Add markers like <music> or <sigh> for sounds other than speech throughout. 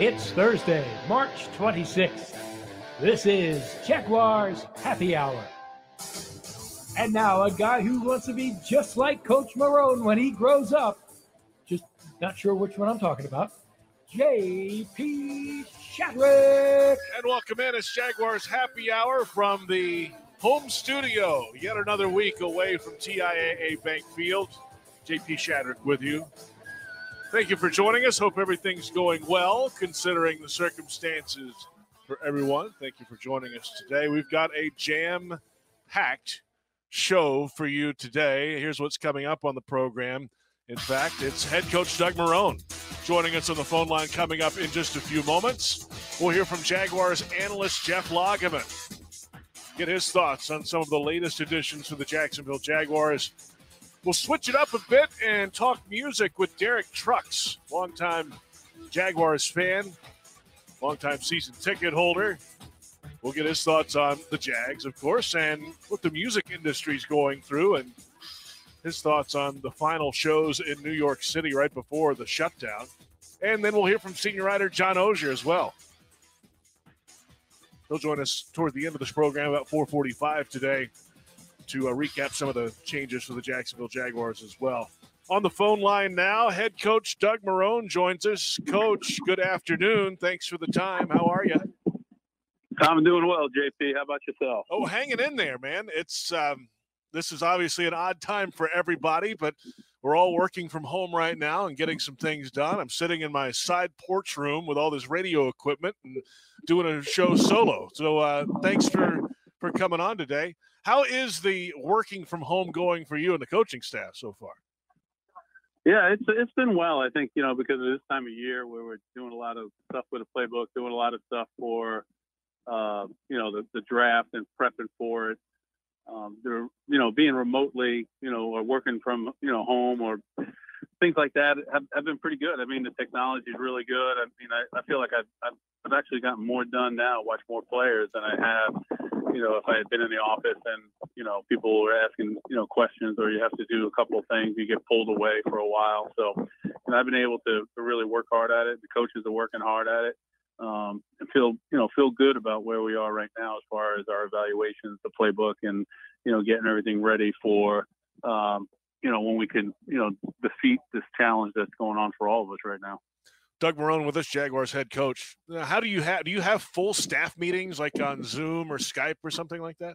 It's Thursday, March 26th. This is Jaguars Happy Hour. And now, a guy who wants to be just like Coach Marrone when he grows up. Just not sure which one I'm talking about. J.P. Shadrick. And welcome in. It's Jaguars Happy Hour from the home studio. Yet another week away from TIAA Bank Field. JP Shadrick with you. Thank you for joining us. Hope everything's going well considering the circumstances for everyone. Thank you for joining us today. We've got a jam packed show for you today. Here's what's coming up on the program. In fact, it's head coach Doug Marrone joining us on the phone line coming up in just a few moments. We'll hear from Jaguars analyst Jeff Lageman. Get his thoughts on some of the latest additions to the Jacksonville Jaguars. We'll switch it up a bit and talk music with Derek Trucks, longtime Jaguars fan, longtime season ticket holder. We'll get his thoughts on the Jags, of course, and what the music industry's going through and his thoughts on the final shows in New York City right before the shutdown. And then we'll hear from senior writer John Oehser as well. He'll join us toward the end of this program about 445 today to uh, recap some of the changes for the Jacksonville Jaguars as well. On the phone line now, head coach Doug Marrone joins us. Coach, good afternoon. Thanks for the time. How are you? I'm doing well, JP. How about yourself? Oh, hanging in there, man. It's um, this is obviously an odd time for everybody, but we're all working from home right now and getting some things done. I'm sitting in my side porch room with all this radio equipment and doing a show solo. So uh, thanks for for coming on today. How is the working from home going for you and the coaching staff so far? Yeah, it's it's been well. I think you know because of this time of year where we're doing a lot of stuff with the playbook, doing a lot of stuff for uh, you know the, the draft and prepping for it um, they're you know being remotely you know or working from you know home or things like that have, have been pretty good. I mean the technology is really good. I mean I, I feel like I've, I've I've actually gotten more done now, watch more players than I have you know if I had been in the office and you know people were asking you know questions or you have to do a couple of things you get pulled away for a while. So and I've been able to, really work hard at it. The coaches are working hard at it um, and feel you know feel good about where we are right now as far as our evaluations, the playbook, and you know getting everything ready for um, you know when we can you know defeat this challenge that's going on for all of us right now. Doug Marrone with us, Jaguars head coach. How do you have do you have full staff meetings like on Zoom or Skype or something like that?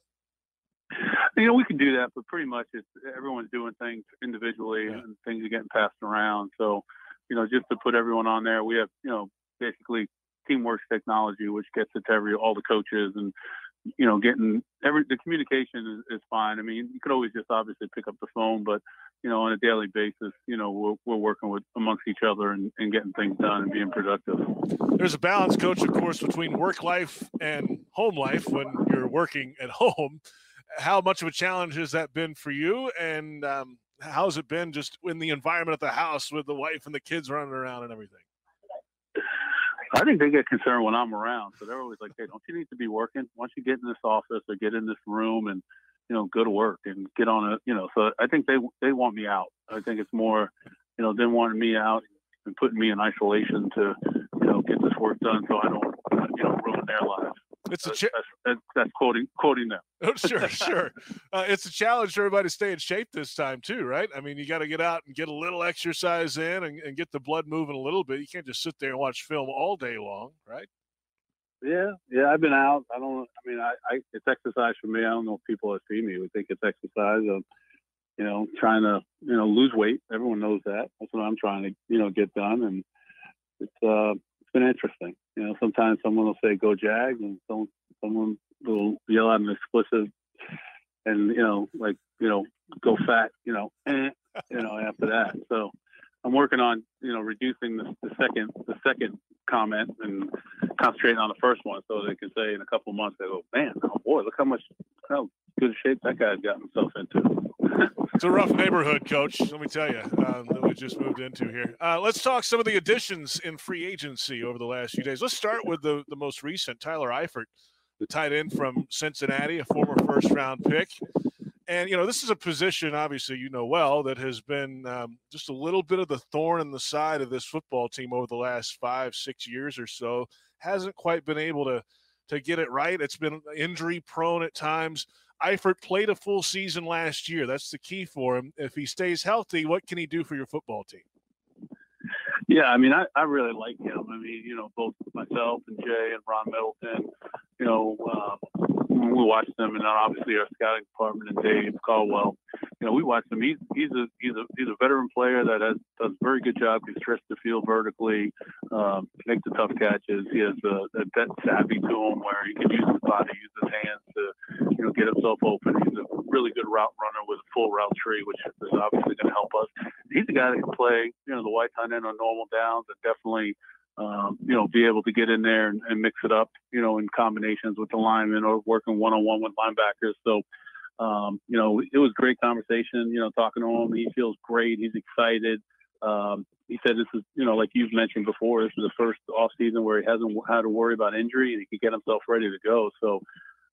You know, we can do that, but pretty much it's everyone's doing things individually yeah. and things are getting passed around. So, you know, just to put everyone on there, we have, you know, basically Teamworks technology, which gets it to every all the coaches and you know getting every the communication is, is fine. I mean, you could always just obviously pick up the phone, but you know on a daily basis, you know we're, we're working with amongst each other and, and getting things done and being productive. There's a balance, coach, of course, between work life and home life when you're working at <laughs> home. How much of a challenge has that been for you? And um, how's it been just in the environment of the house with the wife and the kids running around and everything? I think they get concerned when I'm around. So they're always like, "Hey, don't you need to be working? Once you get in this office or get in this room and you know go to work and get on a you know?" So I think they they want me out. I think it's more you know them wanting me out and putting me in isolation to you know get this work done so I don't you know ruin their lives. It's a cha- that's, that's, that's, quoting quoting them. oh, <laughs> sure, sure. Uh, it's a challenge for everybody to stay in shape this time too, right? I mean, you got to get out and get a little exercise in and, and, get the blood moving a little bit. You can't just sit there and watch film all day long, right? Yeah, yeah. I've been out. I don't. I mean, I, I it's exercise for me. I don't know if people that see me would think it's exercise. Of, you know, trying to you know lose weight. Everyone knows that. That's what I'm trying to you know get done, and it's uh it's been interesting. You know, sometimes someone will say "Go Jags," and some, someone will yell out an explicit, and you know, like you know, "Go Fat," you know, eh, you know, after that. So I'm working on you know reducing the, the second the second comment and concentrating on the first one, so they can say in a couple months they go, "Man, oh boy, look how much how good shape that guy's got himself into." It's a rough neighborhood, Coach. Let me tell you um, that we just moved into here. Uh, let's talk some of the additions in free agency over the last few days. Let's start with the the most recent, Tyler Eifert, the tight end from Cincinnati, a former first round pick. And, you know, this is a position, obviously, you know well, that has been um, just a little bit of the thorn in the side of this football team over the last five, six years or so. Hasn't quite been able to to get it right. It's been injury prone at times. Eifert played a full season last year. That's the key for him. If he stays healthy, what can he do for your football team? Yeah, I mean, I, I really like him. I mean, you know, both myself and Jay and Ron Middleton, you know, um, we watch them, and then obviously our scouting department and Dave Caldwell. You know, we watch him. He's he's a he's a he's a veteran player that has does a very good job. He stretch the field vertically, um, make the tough catches. He has a, a that savvy to him where he can use his body, use his hands to you know get himself open. He's a really good route runner with a full route tree, which is obviously going to help us. He's a guy that can play you know the Y tight end on normal downs and definitely um, you know, be able to get in there and, and, mix it up, you know, in combinations with the linemen or working one on one with linebackers. So, um, you know, it was great conversation, you know, talking to him. He feels great. He's excited. Um, he said this is, you know, like you've mentioned before, this is the first off season where he hasn't had to worry about injury and he can get himself ready to go. So,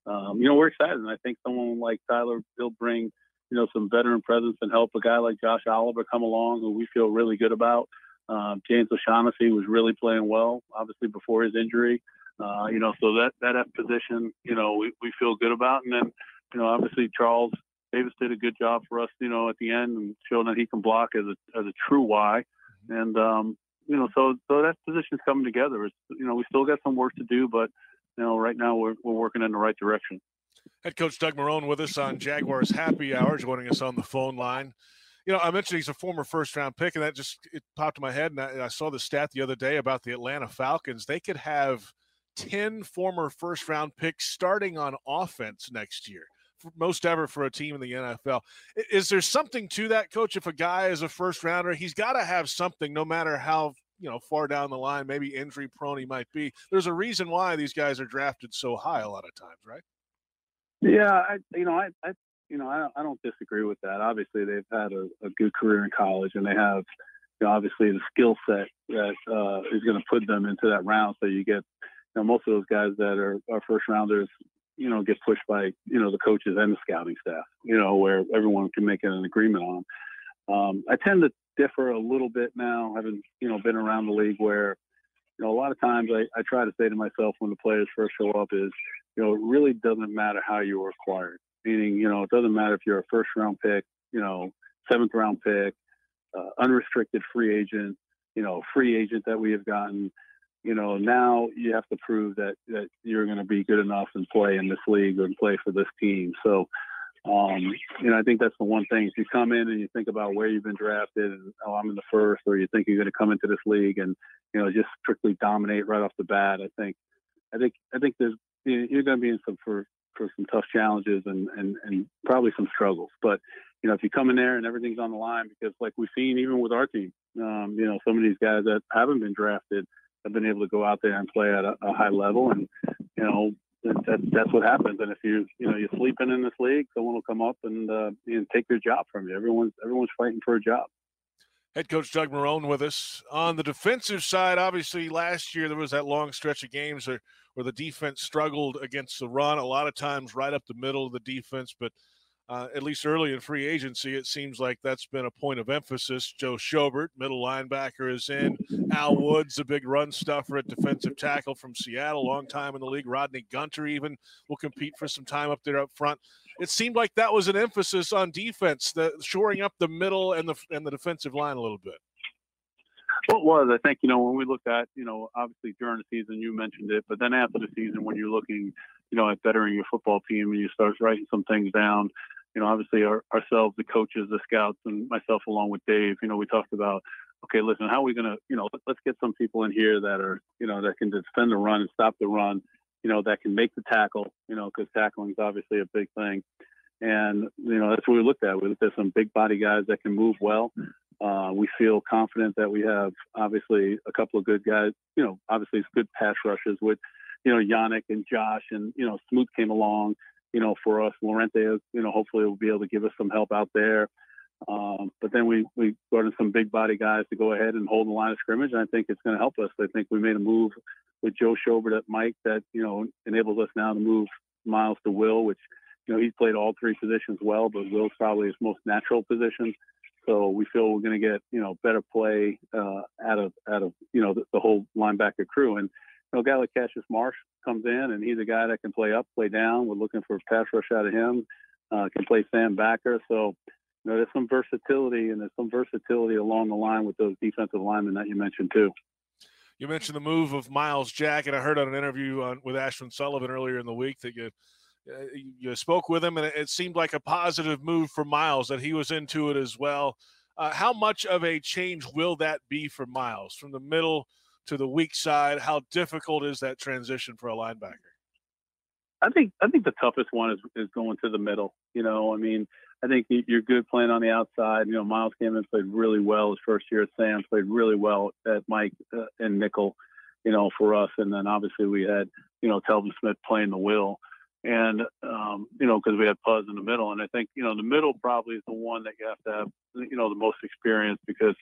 um, you know, we're excited. And I think someone like Tyler, he'll bring, you know, some veteran presence and help a guy like Josh Oliver come along who we feel really good about. Um, James O'Shaughnessy was really playing well, obviously before his injury. Uh, you know, so that that F position, you know, we, we feel good about. And then, you know, obviously Charles Davis did a good job for us, you know, at the end and showing that he can block as a as a true Y. And um, you know, so so that position's coming together. It's, you know, we still got some work to do, but you know, right now we're we're working in the right direction. Head coach Doug Marrone with us on Jaguars Happy Hour, joining us on the phone line you know, I mentioned he's a former first round pick, and that just it popped in my head. And I, I, saw the stat the other day about the Atlanta Falcons. They could have 10 former first round picks starting on offense next year, most ever for a team in the NFL. Is there something to that, coach? If a guy is a first rounder, he's got to have something, no matter how you know far down the line, maybe injury prone he might be. There's a reason why these guys are drafted so high a lot of times, right? Yeah, I, you know, I, I you know, I don't, I don't disagree with that. Obviously, they've had a, a good career in college, and they have, you know, obviously the skill set that uh, is going to put them into that round. So you get, you know, most of those guys that are, are first rounders, you know, get pushed by, you know, the coaches and the scouting staff, you know, where everyone can make an agreement on. Um, I tend to differ a little bit now, having, you know, been around the league where, you know, a lot of times I, I try to say to myself when the players first show up is, you know, it really doesn't matter how you were acquired meaning, you know, it doesn't matter if you're a first round pick, you know, seventh round pick, uh, unrestricted free agent, you know, free agent that we have gotten. You know, now you have to prove that that you're going to be good enough and play in this league and play for this team. So, um, you know, I think that's the one thing. If you come in and you think about where you've been drafted, and oh, I'm in the first, or you think you're going to come into this league and you know just strictly dominate right off the bat, I think, I think, I think there's you're going to be in some for for some tough challenges and, and, and probably some struggles. But, you know, if you come in there and everything's on the line, because like we've seen even with our team, um, you know, some of these guys that haven't been drafted have been able to go out there and play at a, a high level. And, you know, that, that's what happens. And if you, you know, you're sleeping in this league, someone will come up and, uh, and take your job from you. Everyone's, everyone's fighting for a job. Head coach Doug Marrone with us. On the defensive side, obviously last year there was that long stretch of games where, where the defense struggled against the run, a lot of times right up the middle of the defense, but uh, at least early in free agency, it seems like that's been a point of emphasis. Joe Schobert, middle linebacker, is in. Al Woods, a big run stuffer at defensive tackle from Seattle, long time in the league. Rodney Gunter even will compete for some time up there up front. It seemed like that was an emphasis on defense, the shoring up the middle and the and the defensive line a little bit. Well, it was. I think you know when we look at you know obviously during the season you mentioned it, but then after the season when you're looking you know at bettering your football team and you start writing some things down you know, obviously our, ourselves, the coaches, the scouts, and myself along with Dave, you know, we talked about, okay, listen, how are we going to, you know, let's get some people in here that are, you know, that can defend the run and stop the run, you know, that can make the tackle, you know, because tackling is obviously a big thing. And, you know, that's what we looked at. We looked at some big body guys that can move well. Uh, we feel confident that we have obviously a couple of good guys, you know, obviously it's good pass rushes with, you know, Yannick and Josh and, you know, Smoot came along you know, for us. Lerentee, you know, hopefully will be able to give us some help out there. Um, but then we we brought in some big body guys to go ahead and hold the line of scrimmage, and I think it's going to help us. I think we made a move with Joe Schobert at Mike that you know enables us now to move Myles to Will, which you know, he's played all three positions well, but Will's probably his most natural position. So we feel we're going to get, you know, better play uh, out of out of you know the, the, whole linebacker crew. And you know, a guy like Cassius Marsh comes in, and he's a guy that can play up, play down. We're looking for a pass rush out of him. Uh, can play Sam backer. So you know, there's some versatility, and there's some versatility along the line with those defensive linemen that you mentioned too. You mentioned the move of Myles Jack, and I heard on an interview on, with Ashton Sullivan earlier in the week that you uh, you spoke with him, and it seemed like a positive move for Myles that he was into it as well. Uh, how much of a change will that be for Myles from the middle to the weak side? How difficult is that transition for a linebacker? I think I think the toughest one is is going to the middle. You know, I mean, I think you're good playing on the outside. You know, Myles came played really well his first year at Sam, played really well at Mike uh, and Nickel, you know, for us. And then obviously we had, you know, Telvin Smith playing the will. And, um, you know, because we had Poz in the middle. And I think, you know, the middle probably is the one that you have to have, you know, the most experience because,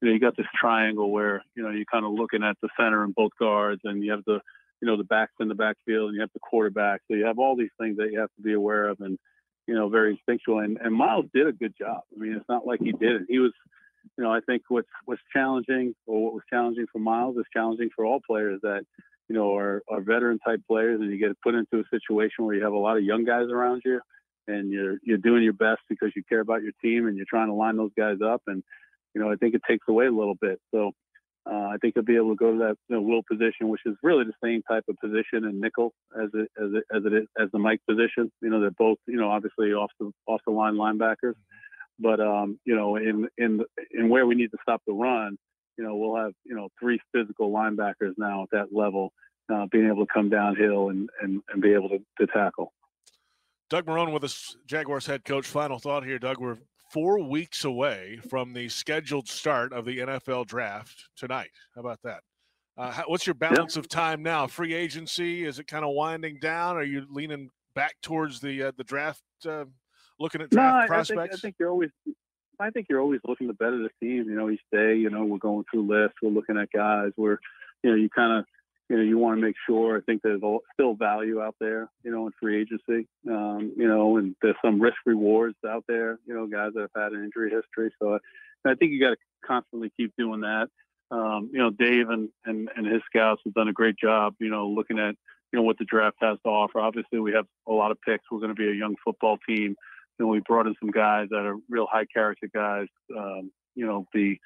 you know, you got this triangle where, you know, you're kind of looking at the center and both guards and you have the, you know, the backs in the backfield and you have the quarterback. So you have all these things that you have to be aware of. And, you know, very instinctual. And, and Myles did a good job. I mean, it's not like he didn't. He was, you know, I think what's what's challenging or what was challenging for Myles is challenging for all players that, you know, are, are veteran type players and you get put into a situation where you have a lot of young guys around you and you're you're doing your best because you care about your team and you're trying to line those guys up and you know I think it takes away a little bit so uh, I think he'll be able to go to that you know, will position, which is really the same type of position in nickel as it as it as it is as the Mike position. You know, they're both you know obviously off the off the line linebackers, but um, you know in in in where we need to stop the run, you know we'll have you know three physical linebackers now at that level, uh, being able to come downhill and and, and be able to, to tackle. Doug Marrone with us, Jaguars head coach. Final thought here, Doug. We're four weeks away from the scheduled start of the NFL draft tonight. How about that? Uh, how, what's your balance of time now? Free agency is it kind of winding down? Are you leaning back towards the uh, the draft, uh, looking at draft no, prospects? I think, I think you're always. I think you're always looking to better the team. You know, each day. You know, we're going through lists. We're looking at guys. We're, you know, you kind of you know, you want to make sure. I think there's still value out there, you know, in free agency. Um, you know, and there's some risk rewards out there. You know, guys that have had an injury history. So I, I think you got to constantly keep doing that. Um, you know, Dave and, and and his scouts have done a great job. You know, looking at you know what the draft has to offer. Obviously, we have a lot of picks. We're going to be a young football team. Know, we brought in some guys that are real high character guys. Um, you know, the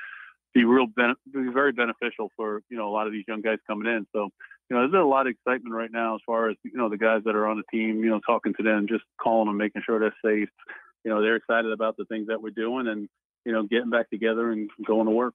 be real ben- be very beneficial for you know a lot of these young guys coming in. So you know there's a lot of excitement right now as far as you know the guys that are on the team. You know talking to them, just calling them, making sure they're safe. You know they're excited about the things that we're doing and you know getting back together and going to work.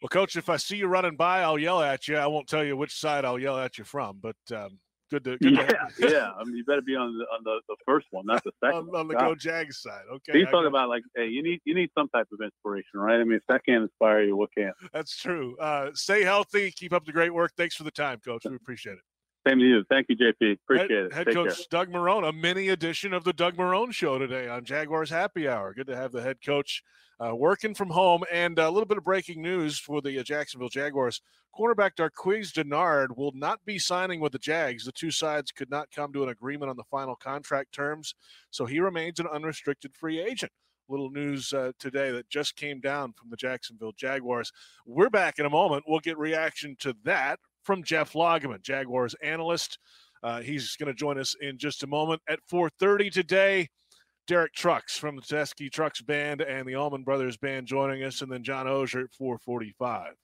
Well, coach, if I see you running by, I'll yell at you. I won't tell you which side I'll yell at you from, but um, Good to good yeah, to yeah. I mean, you better be on the on the, the first one, not the <laughs> second. on, on, the Go Jags side, okay. He's talking about like, hey, you need you need some type of inspiration, right? I mean, if that can't inspire you, what can? That's true. Uh, stay healthy. Keep up the great work. Thanks for the time, Coach. We appreciate it. Same to you. Thank you, JP. Appreciate head, it. Head Take coach care. Doug Marrone, a mini edition of the Doug Marrone Show today on Jaguars Happy Hour. Good to have the head coach uh, working from home. And a little bit of breaking news for the uh, Jacksonville Jaguars. Cornerback Darqueze Dennard will not be signing with the Jags. The two sides could not come to an agreement on the final contract terms, so he remains an unrestricted free agent little news uh, today that just came down from the Jacksonville Jaguars. We're back in a moment. We'll get reaction to that from Jeff Lageman, Jaguars analyst. Uh, he's going to join us in just a moment at 4:30 today. Derek Trucks from the Tedeschi Trucks Band and the Allman Brothers Band joining us, and then John Oehser at 4:45.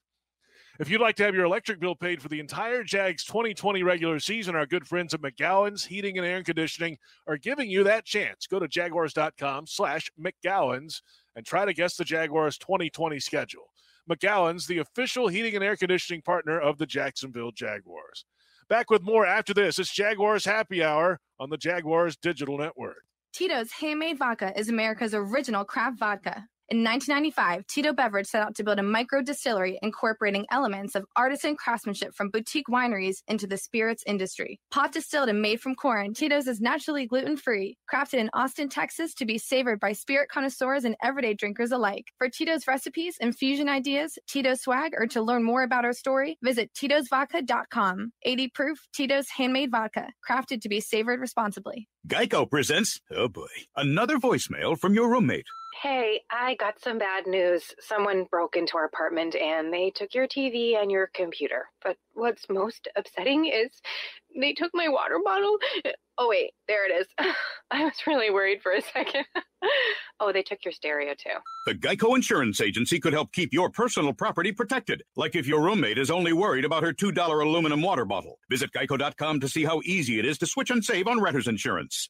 If you'd like to have your electric bill paid for the entire Jags 2020 regular season, our good friends at McGowan's Heating and Air Conditioning are giving you that chance. Go to jaguars.com slash McGowan's and try to guess the Jaguars 2020 schedule. McGowan's, the official heating and air conditioning partner of the Jacksonville Jaguars. Back with more after this. It's Jaguars Happy Hour on the Jaguars Digital Network. Tito's Handmade Vodka is America's original craft vodka. In 1995, Tito Beverage set out to build a micro distillery incorporating elements of artisan craftsmanship from boutique wineries into the spirits industry. Pot distilled and made from corn, Tito's is naturally gluten free, crafted in Austin, Texas to be savored by spirit connoisseurs and everyday drinkers alike. For Tito's recipes, infusion ideas, Tito's swag, or to learn more about our story, visit Tito'sVodka.com. 80 proof Tito's handmade vodka, crafted to be savored responsibly. Geico presents, oh boy, another voicemail from your roommate. Hey, I got some bad news. Someone broke into our apartment and they took your TV and your computer. But what's most upsetting is they took my water bottle. Oh, wait, there it is. <sighs> I was really worried for a second. <laughs> oh, they took your stereo too. The Geico Insurance Agency could help keep your personal property protected, like if your roommate is only worried about her $2 aluminum water bottle. Visit geico.com to see how easy it is to switch and save on renter's insurance.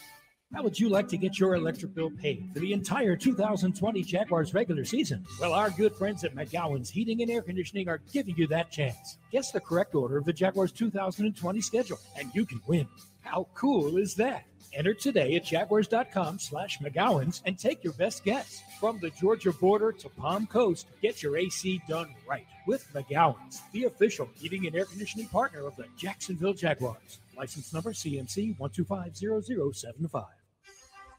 How would you like to get your electric bill paid for the entire 2020 Jaguars regular season? Well, our good friends at McGowan's Heating and Air Conditioning are giving you that chance. Guess the correct order of the Jaguars 2020 schedule, and you can win. How cool is that? Enter today at jaguars.com slash McGowan's and take your best guess. From the Georgia border to Palm Coast, get your AC done right with McGowan's, the official heating and air conditioning partner of the Jacksonville Jaguars. License number CMC 1250075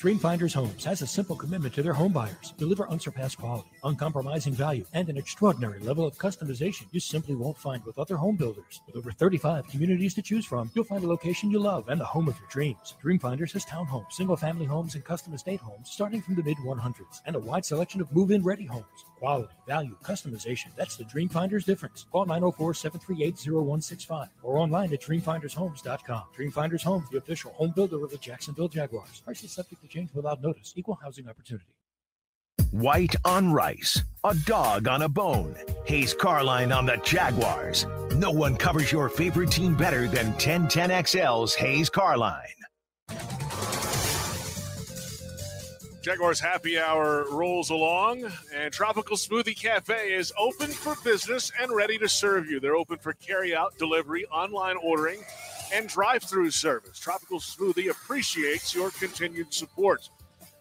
Dreamfinders Homes has a simple commitment to their home buyers. Deliver unsurpassed quality, uncompromising value, and an extraordinary level of customization you simply won't find with other home builders. With over 35 communities to choose from, you'll find a location you love and the home of your dreams. Dreamfinders has townhomes, single family homes, and custom estate homes starting from the mid 100s, and a wide selection of move in ready homes. Quality, value, customization. That's the Dreamfinders difference. Call 904 738 0165 or online at dreamfindershomes.com. Dreamfinders Homes, the official home builder of the Jacksonville Jaguars. Prices subject to change without notice. Equal housing opportunity. White on rice, a dog on a bone. Hays Carlyon on the Jaguars. No one covers your favorite team better than 1010XL's Hays Carlyon. Jaguars happy hour rolls along, and Tropical Smoothie Cafe is open for business and ready to serve you. They're open for carry out, delivery, online ordering, and drive through service. Tropical Smoothie appreciates your continued support.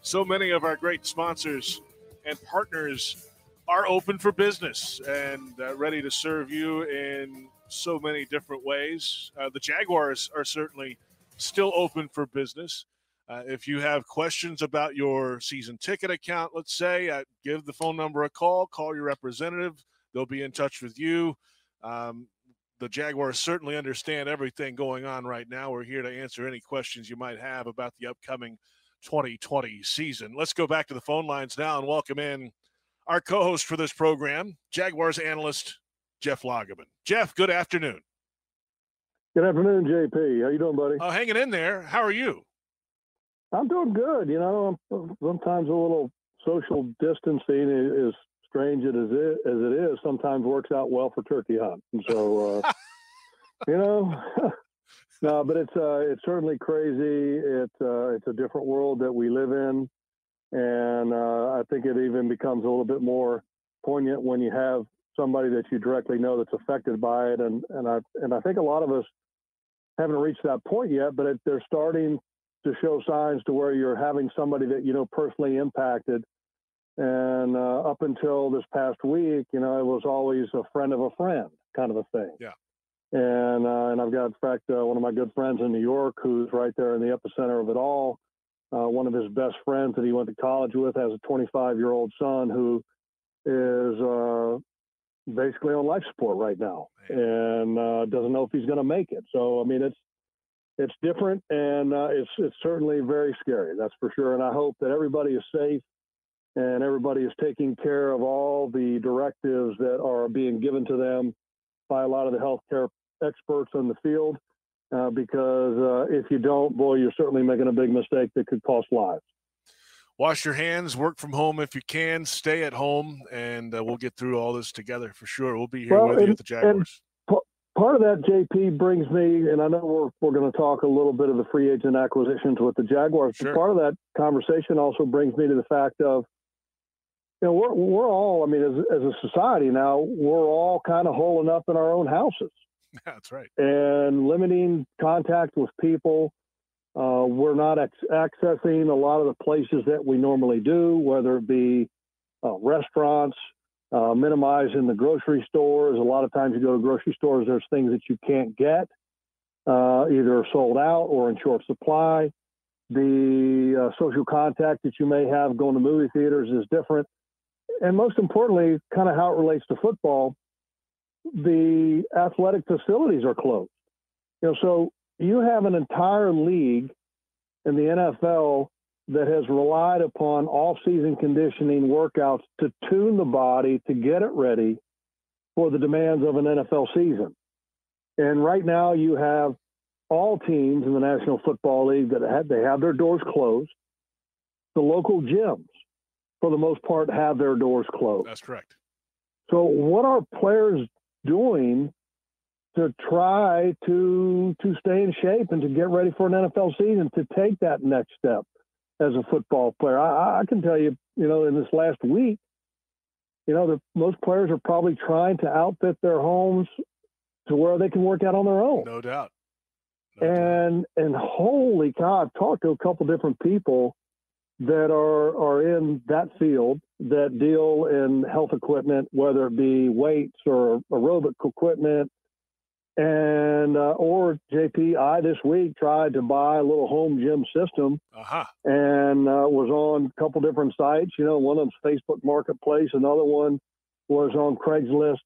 So many of our great sponsors and partners are open for business and uh, ready to serve you in so many different ways. Uh, the Jaguars are certainly still open for business. Uh, if you have questions about your season ticket account, let's say, uh, give the phone number a call, call your representative. They'll be in touch with you. Um, the Jaguars certainly understand everything going on right now. We're here to answer any questions you might have about the upcoming 2020 season. Let's go back to the phone lines now and welcome in our co host for this program, Jaguars analyst Jeff Lageman. Jeff, good afternoon. Good afternoon, JP. How you doing, buddy? Oh, hanging in there. How are you? I'm doing good. You know, sometimes a little social distancing is strange as it as it is. Sometimes works out well for turkey hunt. And so, uh, <laughs> you know, <laughs> no, but it's uh, it's certainly crazy. It's uh, it's a different world that we live in, and uh, I think it even becomes a little bit more poignant when you have somebody that you directly know that's affected by it. And and I and I think a lot of us haven't reached that point yet, but it, they're starting to show signs to where you're having somebody that you know personally impacted. And uh, up until this past week, you know, it was always a friend of a friend kind of a thing. Yeah. And uh, and I've got in fact uh, one of my good friends in New York who's right there in the epicenter of it all. Uh, one of his best friends that he went to college with has a 25 year old son who is uh, basically on life support right now and uh, doesn't know if he's going to make it. So I mean, it's it's different and uh, it's it's certainly very scary. That's for sure. And I hope that everybody is safe and everybody is taking care of all the directives that are being given to them by a lot of the healthcare experts in the field. Uh, because uh, if you don't, boy, you're certainly making a big mistake that could cost lives wash your hands, work from home if you can, stay at home, and uh, we'll get through all this together for sure. We'll be here well, with and, you at the Jaguars. Part of that, JP, brings me, and I know we're, we're going to talk a little bit of the free agent acquisitions with the Jaguars, sure. but part of that conversation also brings me to the fact of, you know, we're, we're all, I mean, as, as a society now, we're all kind of holding up in our own houses. <laughs> That's right. And limiting contact with people uh, we're not ex- accessing a lot of the places that we normally do, whether it be uh, restaurants, uh, minimizing the grocery stores. A lot of times you go to grocery stores, there's things that you can't get, uh, either sold out or in short supply. The uh, social contact that you may have going to movie theaters is different. And most importantly, kind of how it relates to football, the athletic facilities are closed. You know, so you have an entire league in the NFL that has relied upon off-season conditioning workouts to tune the body to get it ready for the demands of an NFL season. And right now you have all teams in the National Football League that have, they have their doors closed. The local gyms, for the most part, have their doors closed. That's correct. So what are players doing to try to to stay in shape and to get ready for an NFL season to take that next step as a football player. I, I can tell you, you know, in this last week, you know, the, most players are probably trying to outfit their homes to where they can work out on their own. No doubt. No and doubt. and holy God, I've talked to a couple different people that are are in that field that deal in health equipment, whether it be weights or aerobic equipment and uh, or JP, I this week tried to buy a little home gym system, uh-huh. and uh, was on a couple different sites. You know, one of them's Facebook Marketplace, another one was on Craigslist,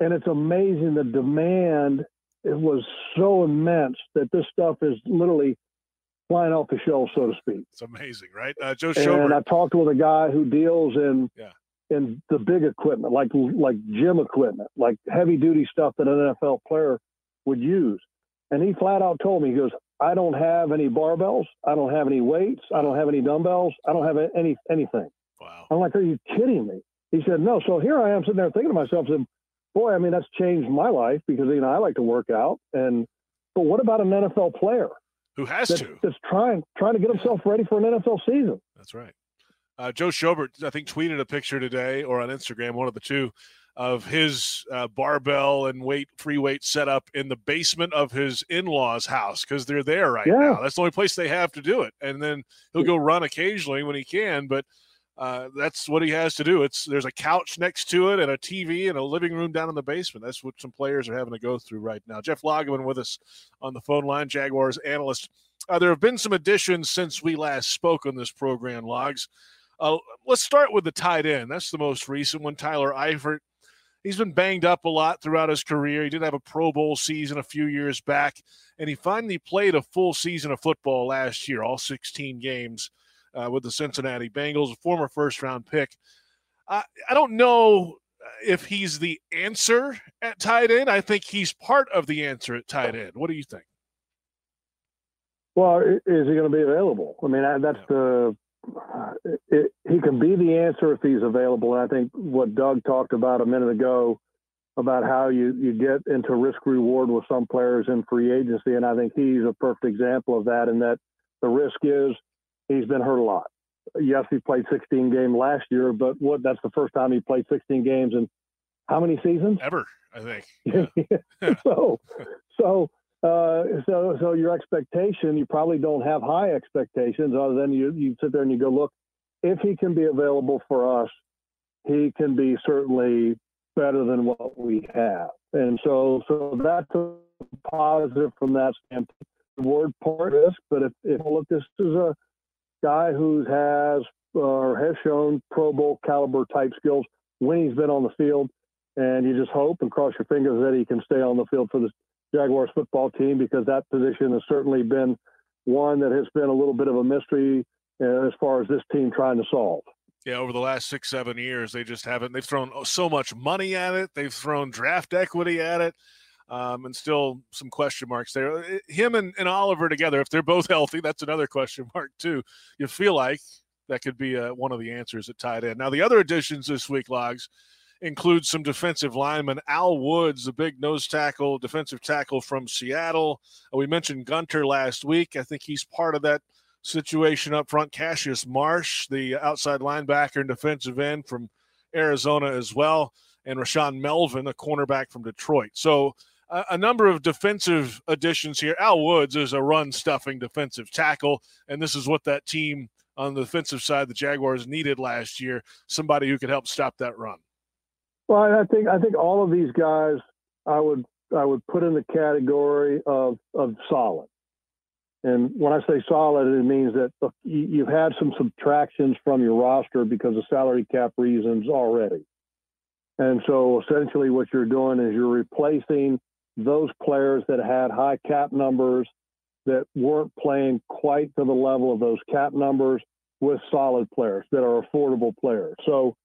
and it's amazing the demand. It was so immense that this stuff is literally flying off the shelf, so to speak. It's amazing, right? Uh, Joe Schobert. And I talked with a guy who deals in yeah. in the big equipment, like like gym equipment, like heavy duty stuff that an NFL player would use. And he flat out told me, he goes, I don't have any barbells. I don't have any weights. I don't have any dumbbells. I don't have any anything. Wow. I'm like, are you kidding me? He said, no. So here I am sitting there thinking to myself, said, boy, I mean, that's changed my life because, you know, I like to work out. And, but what about an NFL player? Who has that's, to? That's trying, trying to get himself ready for an NFL season. That's right. Uh, Joe Schobert, I think, tweeted a picture today or on Instagram, one of the two, of his uh, barbell and weight free weight setup in the basement of his in-laws house because they're there right yeah. now. That's the only place they have to do it. And then he'll go run occasionally when he can but uh, that's what he has to do. It's there's a couch next to it and a tv and a living room down in the basement. That's what some players are having to go through right now. Jeff lageman with us on the phone line jaguars analyst. Uh, there have been some additions since we last spoke on this program logs. Uh, let's start with the tight end. That's the most recent one tyler eifert he's been banged up a lot throughout his career. He did have a Pro Bowl season a few years back, and he finally played a full season of football last year, all 16 games uh, with the Cincinnati Bengals, a former first round pick. I, I don't know if he's the answer at tight end. I think he's part of the answer at tight end. What do you think? Well, is he going to be available? I mean, that's the Uh, it, he can be the answer if he's available. And I think what Doug talked about a minute ago about how you, you get into risk reward with some players in free agency. And I think he's a perfect example of that in that the risk is he's been hurt a lot. Yes, he played 16 games last year, but what that's the first time he played 16 games in how many seasons? Ever, I think. <laughs> Yeah. so, so uh, so, so your expectation, you probably don't have high expectations other than you, you sit there and you go, look, if he can be available for us, he can be certainly better than what we have. And so, so that's a positive from that standpoint. The word part risk, but if, if look, this is a, guy who has or has shown Pro Bowl caliber type skills when he's been on the field. And you just hope and cross your fingers that he can stay on the field for the Jaguars football team because that position has certainly been one that has been a little bit of a mystery uh, as far as this team trying to solve. Yeah, over the last six, seven years, they just haven't. They've thrown so much money at it. They've thrown draft equity at it, um, and still some question marks there. Uh, him and, and Oliver together, if they're both <laughs> healthy, that's another question mark too. You feel like that could be uh, one of the answers at tight end. Now, the other additions this week, logs includes some defensive linemen. Al Woods, the big nose tackle, defensive tackle from Seattle. Uh, we mentioned Gunter last week. I think he's part of that situation up front. Cassius Marsh, the outside linebacker and defensive end from Arizona as well. And Rashaan Melvin, a cornerback from Detroit. So a, a number of defensive additions here. Al Woods is a run stuffing defensive tackle. And this is what that team on the defensive side, the Jaguars needed last year somebody who could help stop that run. Well, I think I think all of these guys I would I would put in the category of of solid. And when I say solid, it means that you've had some subtractions from your roster because of salary cap reasons already. And so essentially, what you're doing is you're replacing those players that had high cap numbers that weren't playing quite to the level of those cap numbers with solid players that are affordable players. So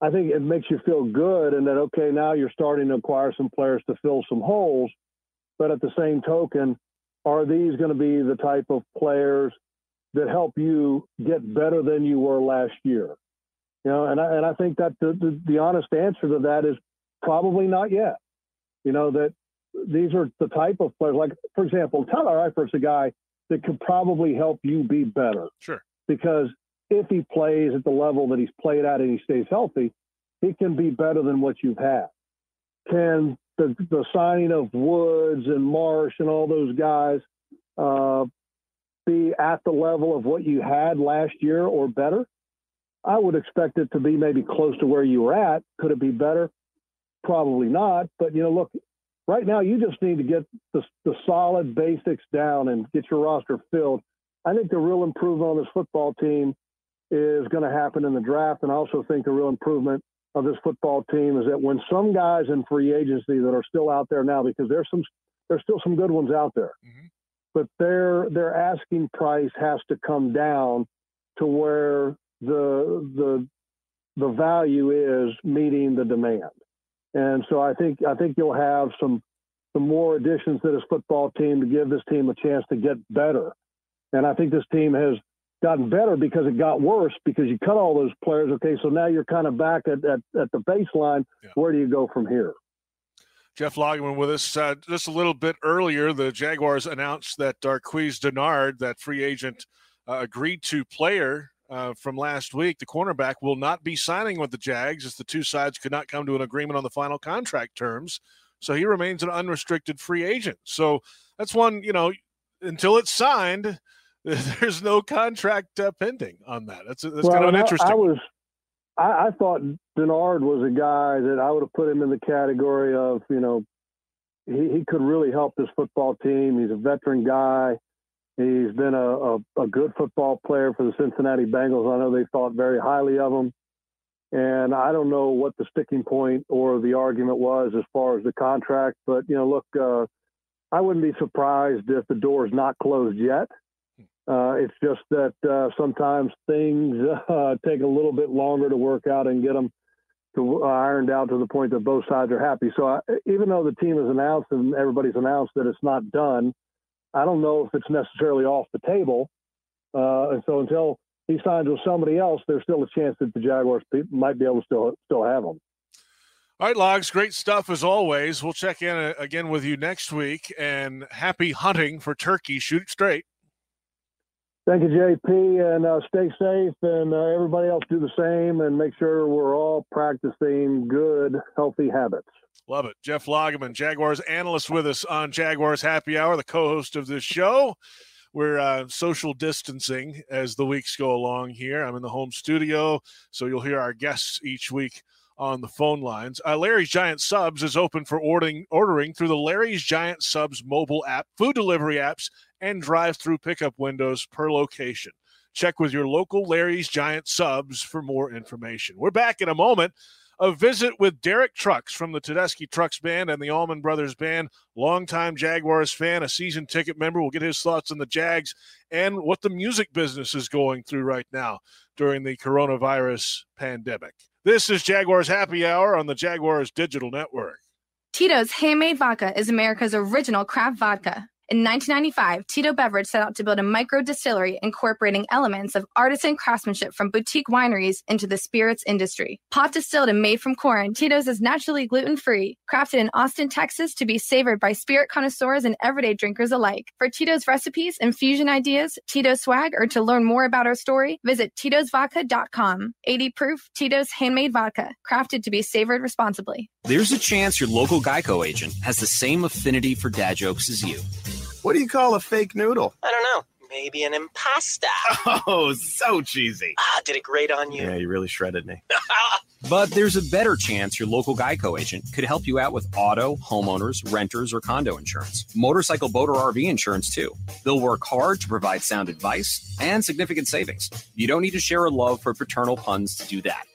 I think it makes you feel good and that, okay, now you're starting to acquire some players to fill some holes. But at the same token, are these going to be the type of players that help you get better than you were last year? You know, and I, and I think that the, the, the honest answer to that is probably not yet. You know, that these are the type of players, like, for example, Tyler Eifert's a guy that could probably help you be better. Sure. Because if he plays at the level that he's played at and he stays healthy, he can be better than what you've had. Can the, the signing of Woods and Marsh and all those guys uh, be at the level of what you had last year or better? I would expect it to be maybe close to where you were at. Could it be better? Probably not. But you know, look, right now you just need to get the, the solid basics down and get your roster filled. I think the real improvement on this football team is going to happen in the draft, and I also think the real improvement of this football team is that when some guys in free agency that are still out there now, because there's some there's still some good ones out there, mm-hmm. but their their asking price has to come down to where the the the value is meeting the demand. And so I think I think you'll have some some more additions to this football team to give this team a chance to get better. And I think this team has gotten better because it got worse because you cut all those players. Okay, so now you're kind of back at, at, at the baseline. Yeah. Where do you go from here? Jeff Lageman with us uh, just a little bit earlier. The Jaguars announced that Darqueze Dennard, that free agent, uh, agreed to player uh, from last week, the cornerback, will not be signing with the Jags as the two sides could not come to an agreement on the final contract terms. So he remains an unrestricted free agent. So that's one, you know, until it's signed, <laughs> there's no contract uh, pending on that. That's that's well, kind of interesting. I, I was, I, I, thought Dennard was a guy that I would have put him in the category of, you know, he, he could really help this football team. He's a veteran guy. He's been a, a, a good football player for the Cincinnati Bengals. I know they thought very highly of him. And I don't know what the sticking point or the argument was as far as the contract, but you know, look, uh, I wouldn't be surprised if the door is not closed yet. Uh, it's just that uh, sometimes things <laughs> uh, take a little bit longer to work out and get them to uh, ironed out to the point that both sides are happy. So I, even though the team has announced and everybody's announced that it's not done, I don't know if it's necessarily off the table. Uh, and so until he signs with somebody else, there's still a chance that the Jaguars might be able to still still have him. All right, Logs, great stuff as always. We'll check in uh, again with you next week and happy hunting for turkey. Shoot straight. Thank you, JP, and uh, stay safe, and uh, everybody else do the same, and make sure we're all practicing good, healthy habits. Love it. Jeff Lageman, Jaguars analyst, with us on Jaguars Happy Hour, the co-host of this show. We're uh, social distancing as the weeks go along here. I'm in the home studio, so you'll hear our guests each week on the phone lines. Uh, Larry's Giant Subs is open for ordering ordering through the Larry's Giant Subs mobile app, food delivery apps, and drive-through pickup windows per location. Check with your local Larry's Giant subs for more information. We're back in a moment. A visit with Derek Trucks from the Tedeschi Trucks Band and the Allman Brothers Band, longtime Jaguars fan, a season ticket member. We'll get his thoughts on the Jags and what the music business is going through right now during the coronavirus pandemic. This is Jaguars Happy Hour on the Jaguars Digital Network. Tito's Handmade Vodka is America's original craft vodka. In 1995, Tito Beveridge set out to build a micro distillery incorporating elements of artisan craftsmanship from boutique wineries into the spirits industry. Pot distilled and made from corn, Tito's is naturally gluten free, crafted in Austin, Texas to be savored by spirit connoisseurs and everyday drinkers alike. For Tito's recipes, infusion ideas, Tito's swag, or to learn more about our story, visit Tito'sVodka.com. 80 proof Tito's handmade vodka, crafted to be savored responsibly. There's a chance your local Geico agent has the same affinity for dad jokes as you. What do you call a fake noodle? I don't know. Maybe an impasta. <laughs> Oh, so cheesy. Ah, did it grate on you? Yeah, you really shredded me. <laughs> But there's a better chance your local Geico agent could help you out with auto, homeowners, renters, or condo insurance, motorcycle, boat, or RV insurance, too. They'll work hard to provide sound advice and significant savings. You don't need to share a love for paternal puns to do that.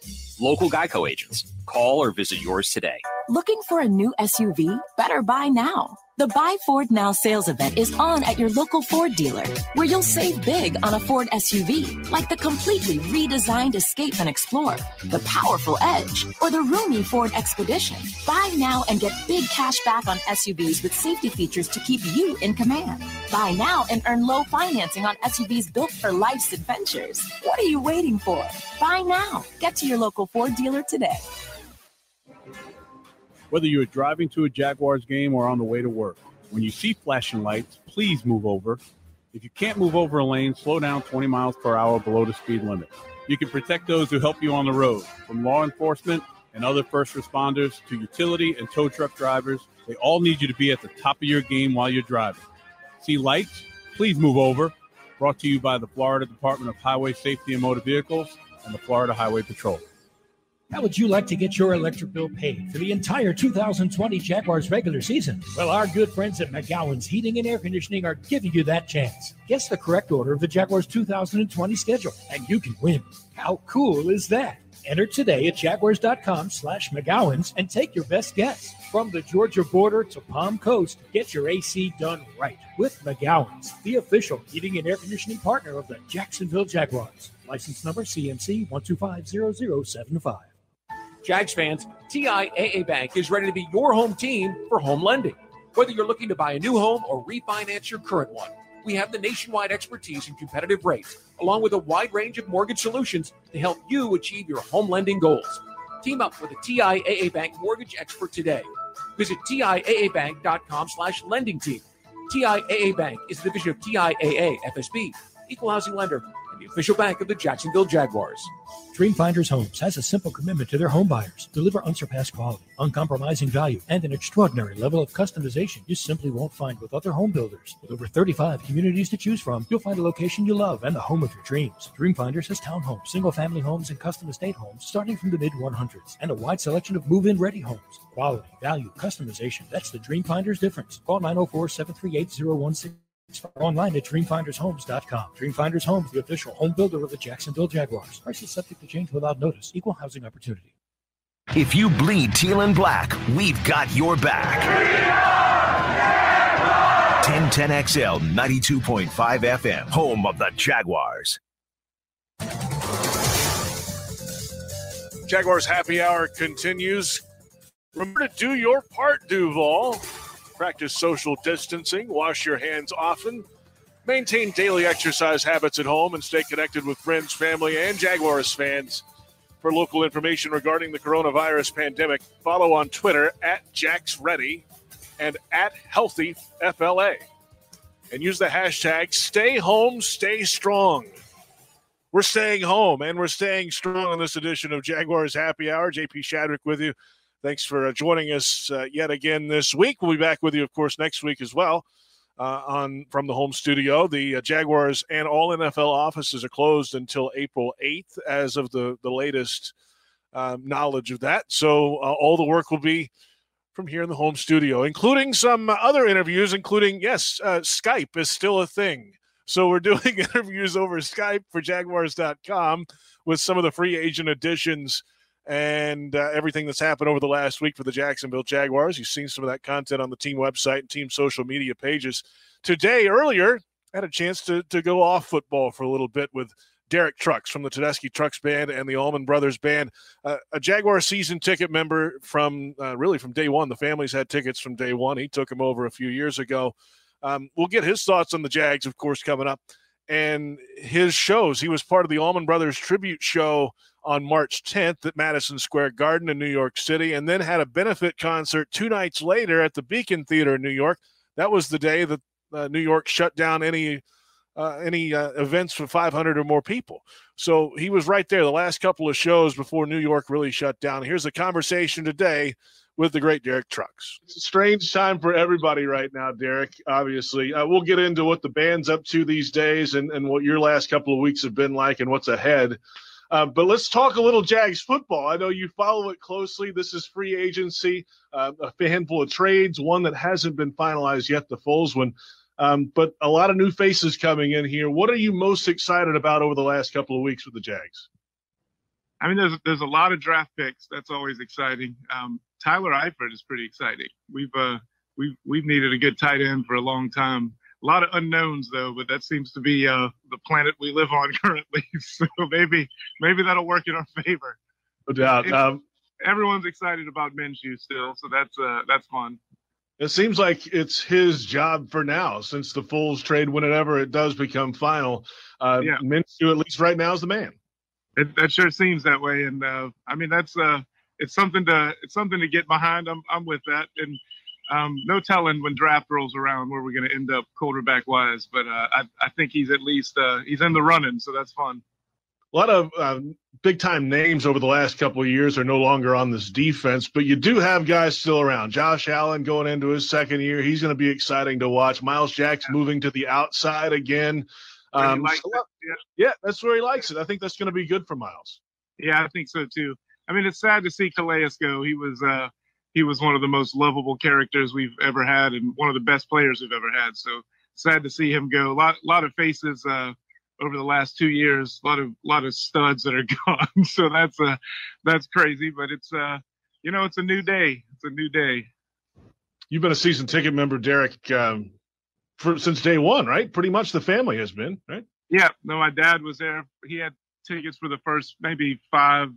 Local Geico agents. Call or visit yours today. Looking for a new SUV? Better buy now. The Buy Ford Now sales event is on at your local Ford dealer, where you'll save big on a Ford SUV, like the completely redesigned Escape and Explorer, the powerful Edge, or the roomy Ford Expedition. Buy now and get big cash back on SUVs with safety features to keep you in command. Buy now and earn low financing on SUVs built for life's adventures. What are you waiting for? Buy now. Get to your local Ford dealer today. Whether you're driving to a Jaguars game or on the way to work, when you see flashing lights, please move over. If you can't move over a lane, slow down 20 miles per hour below the speed limit. You can protect those who help you on the road, from law enforcement and other first responders to utility and tow truck drivers. They all need you to be at the top of your game while you're driving. See lights? Please move over. Brought to you by the Florida Department of Highway Safety and Motor Vehicles and the Florida Highway Patrol. How would you like to get your electric bill paid for the entire 2020 Jaguars regular season? Well, our good friends at McGowan's Heating and Air Conditioning are giving you that chance. Guess the correct order of the Jaguars 2020 schedule, and you can win. How cool is that? Enter today at jaguars.com slash McGowan's and take your best guess. From the Georgia border to Palm Coast, get your AC done right with McGowan's, the official heating and air conditioning partner of the Jacksonville Jaguars. License number CMC 1250075. Jags fans, TIAA Bank is ready to be your home team for home lending. Whether you're looking to buy a new home or refinance your current one, we have the nationwide expertise and competitive rates, along with a wide range of mortgage solutions to help you achieve your home lending goals. Team up with a TIAA Bank mortgage expert today. Visit TIAABank.com slash lending team. TIAA Bank is a division of TIAA FSB, equal housing lender, the official bank of the Jacksonville Jaguars. Dreamfinders Homes has a simple commitment to their home buyers. Deliver unsurpassed quality, uncompromising value, and an extraordinary level of customization you simply won't find with other home builders. With over 35 communities to choose from, you'll find a location you love and the home of your dreams. Dreamfinders has townhomes, single family homes, and custom estate homes starting from the mid 100s, and a wide selection of move in ready homes. Quality, value, customization. That's the Dreamfinders difference. Call 904 738 0160 online at dreamfindershomes.com. Dreamfinders Homes, the official home builder of the Jacksonville Jaguars. Prices subject to change without notice. Equal housing opportunity. If you bleed teal and black, we've got your back. 1010XL 92.5 FM, home of the Jaguars. Jaguars Happy Hour continues. Remember to do your part, Duval. Practice social distancing, wash your hands often, maintain daily exercise habits at home, and stay connected with friends, family, and Jaguars fans. For local information regarding the coronavirus pandemic, follow on Twitter at JaxReady and at HealthyFLA. And use the hashtag Stay Home, Stay Strong. We're staying home and we're staying strong on this edition of Jaguars Happy Hour. JP Shadrick with you. Thanks for uh, joining us uh, yet again this week. We'll be back with you, of course, next week as well. Uh, on from the home studio, the uh, Jaguars and all NFL offices are closed until April eighth, as of the the latest um, knowledge of that. So uh, all the work will be from here in the home studio, including some other interviews, including yes, uh, Skype is still a thing. So we're <laughs> doing interviews over Skype for Jaguars.com with some of the free agent additions and uh, everything that's happened over the last week for the Jacksonville Jaguars. You've seen some of that content on the team website and team social media pages. Today, earlier, I had a chance to, to go off football for a little bit with Derek Trucks from the Tedeschi Trucks Band and the Allman Brothers Band, uh, a Jaguar season ticket member from uh, really from day one. The family's had tickets from day one. He took them over a few years ago. Um, we'll get his thoughts on the Jags, of course, coming up, and his shows. He was part of the Allman Brothers tribute show on March 10th at Madison Square Garden in New York City, and then had a benefit concert two nights later at the Beacon Theater in New York. That was the day that uh, New York shut down any uh, any uh, events for 500 or more people. So he was right there the last couple of shows before New York really shut down. Here's a conversation today with the great Derek Trucks. It's a strange time for everybody right now, Derek. Obviously, uh, we'll get into what the band's up to these days and, and what your last couple of weeks have been like and what's ahead. Uh, but let's talk a little Jags football. I know you follow it closely. This is free agency, uh, a handful of trades, one that hasn't been finalized yet, the Foles one. Um, but a lot of new faces coming in here. What are you most excited about over the last couple of weeks with the Jags? I mean, there's there's a lot of draft picks. That's always exciting. Um, Tyler Eifert is pretty exciting. We've uh, we've we've needed a good tight end for a long time. A lot of unknowns though, but that seems to be uh, the planet we live on <laughs> currently. so maybe maybe that'll work in our favor. No doubt. Um, everyone's excited about Minshew still, so that's uh, that's fun. It seems like it's his job for now, since the Foles trade, whenever it does become final. Uh, Yeah. Minshew, at least right now, is the man. It, that sure seems that way, and uh, I mean that's uh, it's something to it's something to get behind. I'm I'm with that, and um, no telling when draft rolls around where we're going to end up quarterback wise. But uh, I I think he's at least uh, he's in the running, so that's fun. A lot of uh, big time names over the last couple of years are no longer on this defense, but you do have guys still around. Josh Allen going into his second year. He's going to be exciting to watch. Myles Jack's moving to the outside again. Um, so- yeah. yeah, that's where he likes it. I think that's going to be good for Myles. Yeah, I think so too. I mean, it's sad to see Calais go. He was uh, he was one of the most lovable characters we've ever had, and one of the best players we've ever had. So sad to see him go. A lot lot of faces uh, over the last two years. A lot of lot of studs that are <laughs> gone. so that's uh, that's crazy, but it's uh, you know, it's a new day. It's a new day. You've been a season ticket member, Derek, um, for since day one, right? Pretty much the family has been, right? Yeah, no, my dad was there. He had tickets for the first maybe five,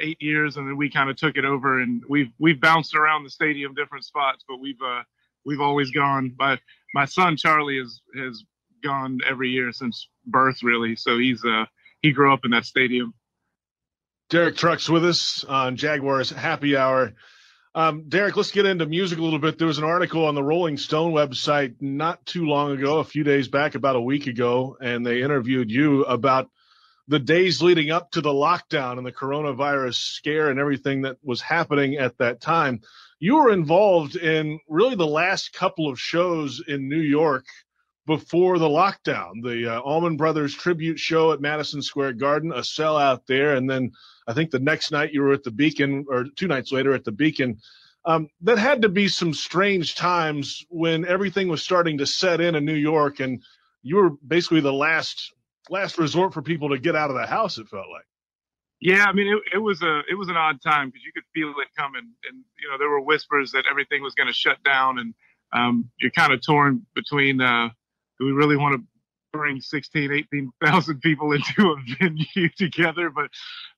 eight years, and then we kind of took it over, and we've we've bounced around the stadium, different spots, but we've uh we've always gone. My my son Charlie has has gone every year since birth, really. So he's uh he grew up in that stadium. Derek Trucks with us on Jaguars Happy Hour. Um, Derek, let's get into music a little bit. There was an article on the Rolling Stone website not too long ago, a few days back, about a week ago, and they interviewed you about the days leading up to the lockdown and the coronavirus scare and everything that was happening at that time. You were involved in really the last couple of shows in New York before the lockdown. The uh, Allman Brothers tribute show at Madison Square Garden, a sellout there, and then I think the next night you were at the Beacon, or two nights later at the Beacon. Um, that had to be some strange times when everything was starting to set in in New York, and you were basically the last last resort for people to get out of the house. It felt like. Yeah, I mean, it, it was a it was an odd time because you could feel it coming, and you know there were whispers that everything was going to shut down, and um, you're kind of torn between uh, do we really want to bring 16, 18,000 people into a <laughs> venue together? But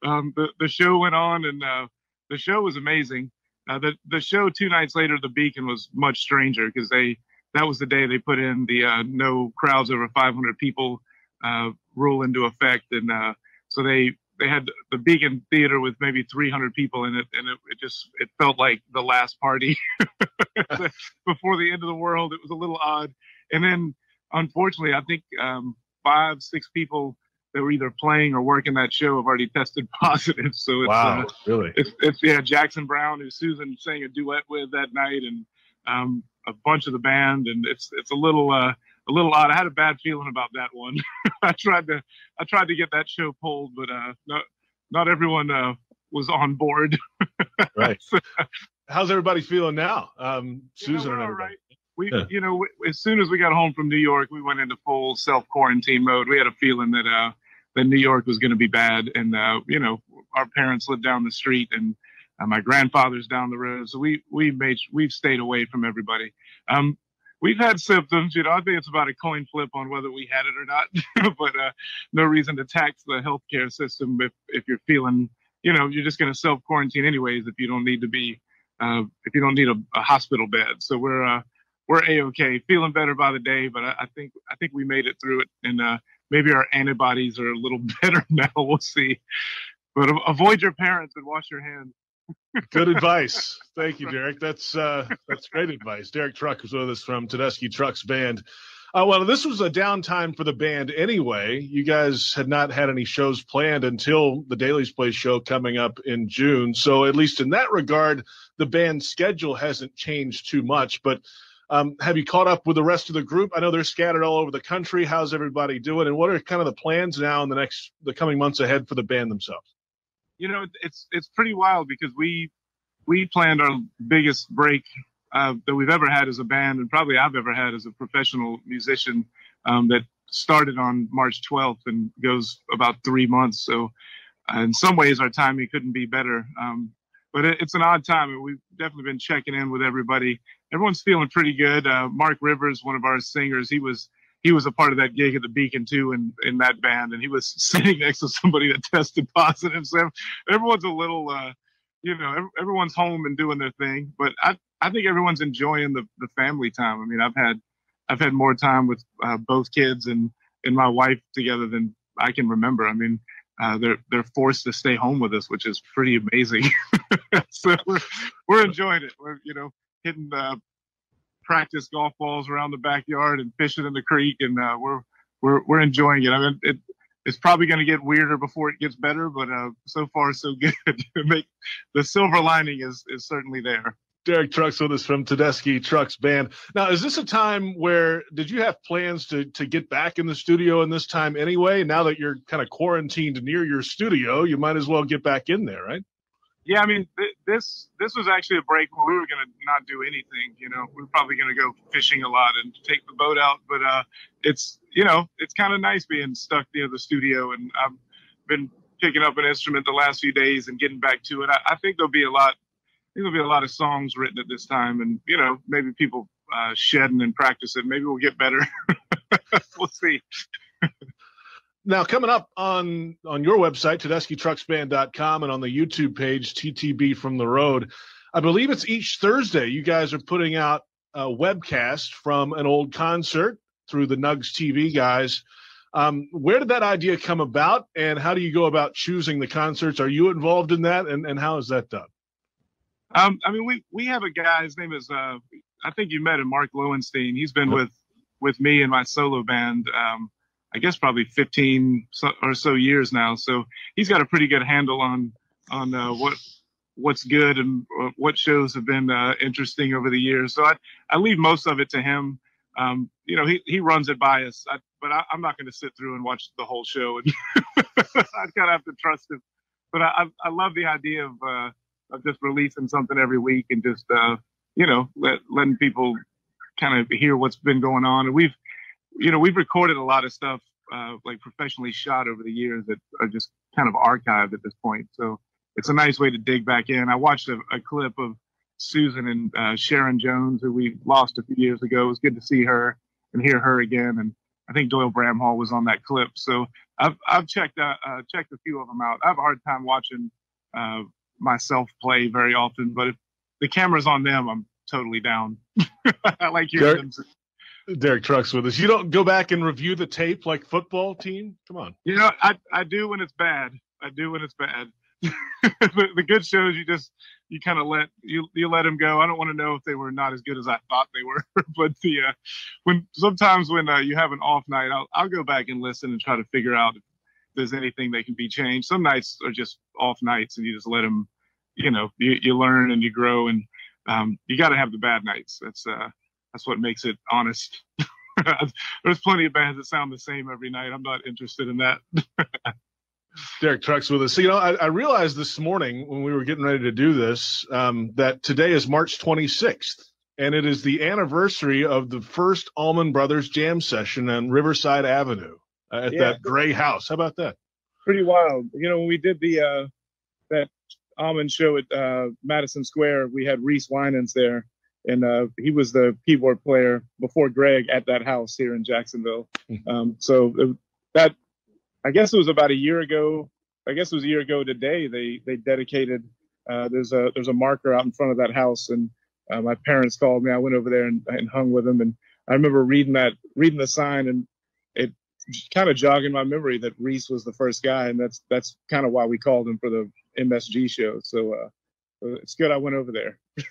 um, the the show went on, and uh, the show was amazing. Uh, the the show two nights later, the Beacon was much stranger because they that was the day they put in the uh, no crowds over 500 people uh, rule into effect, and uh, so they they had the Beacon Theater with maybe 300 people in it, and it, it just it felt like the last party <laughs> before the end of the world. It was a little odd, and then unfortunately, I think um, five six people that were either playing or working that show have already tested <laughs> positive. So it's Wow, uh, really? it's, it's yeah Jackson Browne who Susan sang a duet with that night, and um, a bunch of the band, and it's it's a little uh, a little odd. I had a bad feeling about that one. <laughs> I tried to I tried to get that show pulled, but uh, not not everyone uh, was on board. <laughs> Right. How's everybody feeling now? Um, Susan and everybody. right. we, Yeah. you know, as soon as we got home from New York, we went into full self quarantine mode. We had a feeling that uh, that New York was going to be bad, and uh, you know, our parents lived down the street, and uh, my grandfather's down the road, so we we made we've stayed away from everybody. Um, we've had symptoms, you know. I think it's about a coin flip on whether we had it or not, <laughs> but uh, no reason to tax the healthcare system if if you're feeling, you know, you're just going to self quarantine anyways if you don't need to be, uh, if you don't need a, a hospital bed. So we're uh, we're a okay, feeling better by the day. But I, I think I think we made it through it, and uh, maybe our antibodies are a little <laughs> better now. We'll see. But avoid your parents and wash your hands. Good advice. Thank you, Derek. That's uh, that's great advice. Derek Truck was with us from Tedeschi Trucks Band. Uh, well, this was a downtime for the band anyway. You guys had not had any shows planned until the Daly's Place show coming up in June. So, at least in that regard, the band's schedule hasn't changed too much. But um, have you caught up with the rest of the group? I know they're scattered all over the country. How's everybody doing? And what are kind of the plans now in the next, the coming months ahead for the band themselves? You know, it's it's pretty wild because we we planned our biggest break uh, that we've ever had as a band, and probably I've ever had as a professional musician. Um, that started on March 12th and goes about three months. So, uh, in some ways, our timing couldn't be better. Um, but it, it's an odd time, and we've definitely been checking in with everybody. Everyone's feeling pretty good. Uh, Mark Rivers, one of our singers, he was he was a part of that gig at the Beacon too, in in that band, and he was <laughs> sitting next to somebody that tested positive. So everyone's a little, uh, you know, everyone's home and doing their thing. But I I think everyone's enjoying the the family time. I mean, I've had I've had more time with uh, both kids and and my wife together than I can remember. I mean, uh, they're they're forced to stay home with us, which is pretty amazing. <laughs> so we're we're enjoying it. We're you know hitting uh, practice golf balls around the backyard and fishing in the creek, and uh, we're we're we're enjoying it. I mean, it, it's probably going to get weirder before it gets better, but uh, so far so good. <laughs> Make the silver lining is is certainly there. Derek Trucks with us from Tedeschi Trucks Band. Now, is this a time where did you have plans to to get back in the studio in this time anyway? Now that you're kind of quarantined near your studio, you might as well get back in there, right? Yeah, I mean, th- this this was actually a break where we were going to not do anything. You know, we are probably going to go fishing a lot and take the boat out. But uh, it's you know, it's kind of nice being stuck near the studio, and I've been picking up an instrument the last few days and getting back to it. I, I think there'll be a lot. There'll be a lot of songs written at this time, and you know, maybe people uh, shedding and practice it. Maybe we'll get better. <laughs> we'll see. <laughs> Now, coming up on on your website, TedeschiTrucksBand.com, and on the YouTube page, TTB from the Road, I believe it's each Thursday. You guys are putting out a webcast from an old concert through the Nugs TV guys. Um, where did that idea come about, and how do you go about choosing the concerts? Are you involved in that, and, and how is that done? Um, I mean, we we have a guy. His name is uh, I think you met him, Mark Lowenstein. He's been with with me and my solo band. Um, I guess probably 15 or so years now. So he's got a pretty good handle on on uh, what what's good and uh, what shows have been uh, interesting over the years. So I I leave most of it to him. Um, you know, he he runs it by us, I, but I, I'm not going to sit through and watch the whole show. And I kind of have to trust him. But I I, I love the idea of uh, of just releasing something every week and just uh, you know let, letting people kind of hear what's been going on. And we've you know we've recorded a lot of stuff uh, like professionally shot over the years that are just kind of archived at this point. So it's a nice way to dig back in. I watched a, a clip of Susan and uh, Sharon Jones, who we lost a few years ago. It was good to see her and hear her again. And I think Doyle Bramhall was on that clip. So I've I've checked uh, uh, checked a few of them out. I have a hard time watching uh, myself play very often, but if the camera's on them, I'm totally down. <laughs> I like hearing them. Derek Trucks with us. You don't go back and review the tape like football team? Come on. You know, I I do when it's bad. I do when it's bad. <laughs> the, the good shows you just you kind of let you you let them go. I don't want to know if they were not as good as I thought they were, <laughs> but the uh, when sometimes when uh, you have an off night, I'll I'll go back and listen and try to figure out if there's anything that can be changed. Some nights are just off nights, and you just let them. You know, you, you learn and you grow, and um, you got to have the bad nights. That's uh, that's what makes it honest. <laughs> There's plenty of bands that sound the same every night. I'm not interested in that. <laughs> Derek Trucks with us. So, you know, I, I realized this morning when we were getting ready to do this um, that today is March 26th. and it is the anniversary of the first Allman Brothers Jam session on Riverside Avenue uh, at Yeah. that gray house. How about that? pretty wild. You know, when we did the uh that Allman show at uh Madison Square, we had Reese Wynans there, and uh he was the keyboard player before Gregg at that house here in Jacksonville. Um so that I guess it was about a year ago. I guess it was a year ago today. They they dedicated uh there's a there's a marker out in front of that house and uh, my parents called me. I went over there and, and hung with them and I remember reading that reading the sign and it kind of jogging my memory that Reese was the first guy, and that's that's kind of why we called him for the MSG show. So uh, it's good I went over there. <laughs>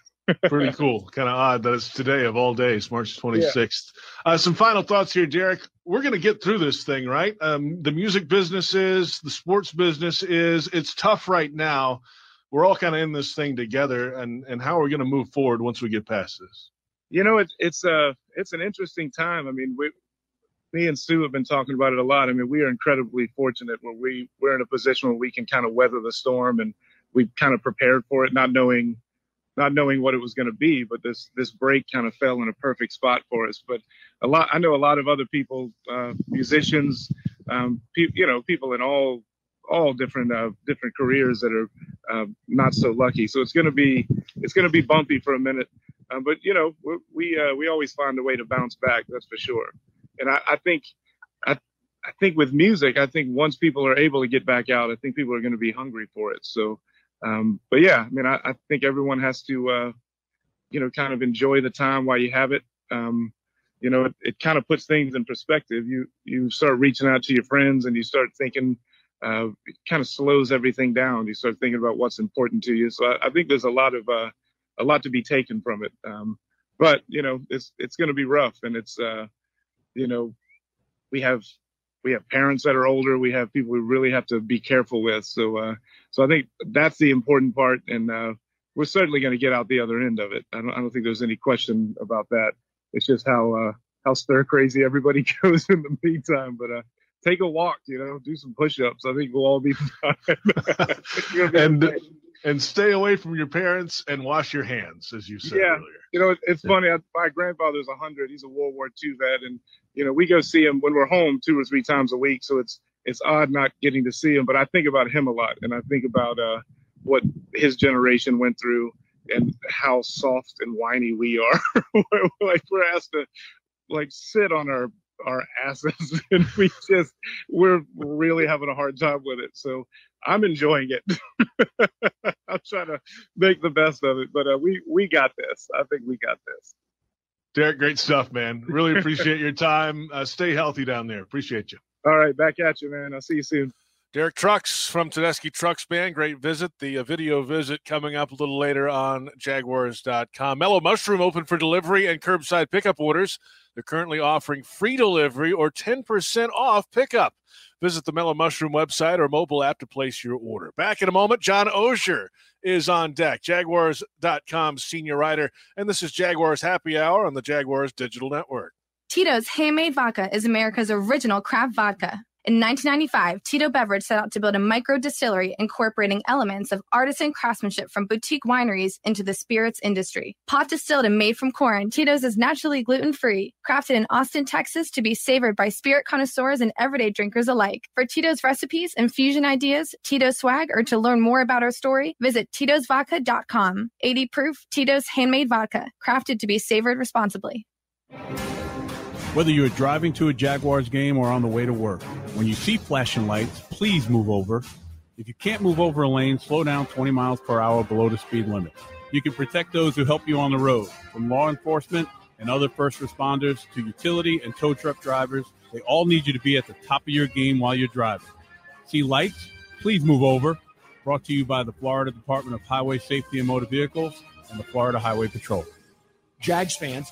Pretty cool. Kind of odd that it's today of all days, March 26th. Uh, some final thoughts here, Derek. We're going to get through this thing, right? Um, the music business is, the sports business is. It's tough right now. We're all kind of in this thing together, and and how are we going to move forward once we get past this? You know, it's it's uh it's an interesting time. I mean, we, me and Sue have been talking about it a lot. I mean, we are incredibly fortunate where we we're in a position where we can kind of weather the storm, and we kind of prepared for it, not knowing not knowing what it was going to be. But this this break kind of fell in a perfect spot for us. But a lot, I know a lot of other people, uh, musicians, um, pe- you know, people in all all different uh, different careers that are uh, not so lucky. So it's going to be it's going to be bumpy for a minute. Uh, but you know, we we, uh, we always find a way to bounce back. That's for sure. And I, I think I I think with music, I think once people are able to get back out, I think people are going to be hungry for it. So, um, but yeah, I mean, I, I think everyone has to, uh, you know, kind of enjoy the time while you have it. Um, you know, it, it kind of puts things in perspective. You you start reaching out to your friends and you start thinking. Uh, it kind of slows everything down. You start thinking about what's important to you. So I, I think there's a lot of uh, a lot to be taken from it. Um, but you know, it's it's going to be rough, and it's uh, you know, we have we have parents that are older. We have people we really have to be careful with. So uh, so I think that's the important part, and uh, we're certainly going to get out the other end of it. I don't I don't think there's any question about that. It's just how uh, how stir crazy everybody <laughs> goes in the meantime. But uh, take a walk, you know, do some push-ups. I think we'll all be <laughs> fine. Be and okay. and stay away from your parents and wash your hands, as you said yeah, earlier. you know, it- it's funny. I, my grandfather's a hundred. He's a World War II vet, and you know, we go see him when we're home two or three times a week. So it's it's odd not getting to see him, but I think about him a lot, and I think about uh, what his generation went through and how soft and whiny we are. We're <laughs> like we're asked to like sit on our our asses, <laughs> and we just we're really having a hard time with it. So I'm enjoying it. <laughs> I'm trying to make the best of it, but uh, we we got this. I think we got this. Derek, great stuff, man. Really appreciate your time. Uh, stay healthy down there. Appreciate you. All right, back at you, man. I'll see you soon. Derek Trucks from Tedeschi Trucks Band. Great visit. The uh, video visit coming up a little later on Jaguars.com. Mellow Mushroom open for delivery and curbside pickup orders. They're currently offering free delivery or 10% off pickup. Visit the Mellow Mushroom website or mobile app to place your order. Back in a moment, John Oehser is on deck, Jaguars.com senior writer. And this is Jaguars Happy Hour on the Jaguars Digital Network. Tito's Handmade Vodka is America's original craft vodka. In 1995, Tito Beveridge set out to build a micro distillery incorporating elements of artisan craftsmanship from boutique wineries into the spirits industry. Pot distilled and made from corn, Tito's is naturally gluten free, crafted in Austin, Texas to be savored by spirit connoisseurs and everyday drinkers alike. For Tito's recipes, infusion ideas, Tito's swag, or to learn more about our story, visit Tito'sVodka.com. 80 proof Tito's handmade vodka, crafted to be savored responsibly. Whether you're driving to a Jaguars game or on the way to work, when you see flashing lights, please move over. If you can't move over a lane, slow down 20 miles per hour below the speed limit. You can protect those who help you on the road, from law enforcement and other first responders to utility and tow truck drivers. They all need you to be at the top of your game while you're driving. See lights? Please move over. Brought to you by the Florida Department of Highway Safety and Motor Vehicles and the Florida Highway Patrol. Jags fans,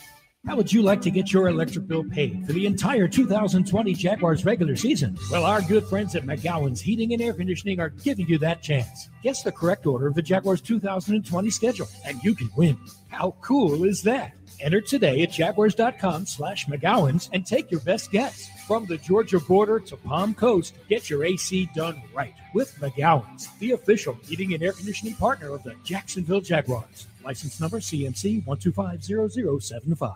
How would you like to get your electric bill paid for the entire 2020 Jaguars regular season? Well, our good friends at McGowan's Heating and Air Conditioning are giving you that chance. Guess the correct order of the Jaguars 2020 schedule, and you can win. How cool is that? Enter today at jaguars.com slash McGowan's and take your best guess. From the Georgia border to Palm Coast, get your AC done right with McGowan's, the official heating and air conditioning partner of the Jacksonville Jaguars. License number CMC 1250075.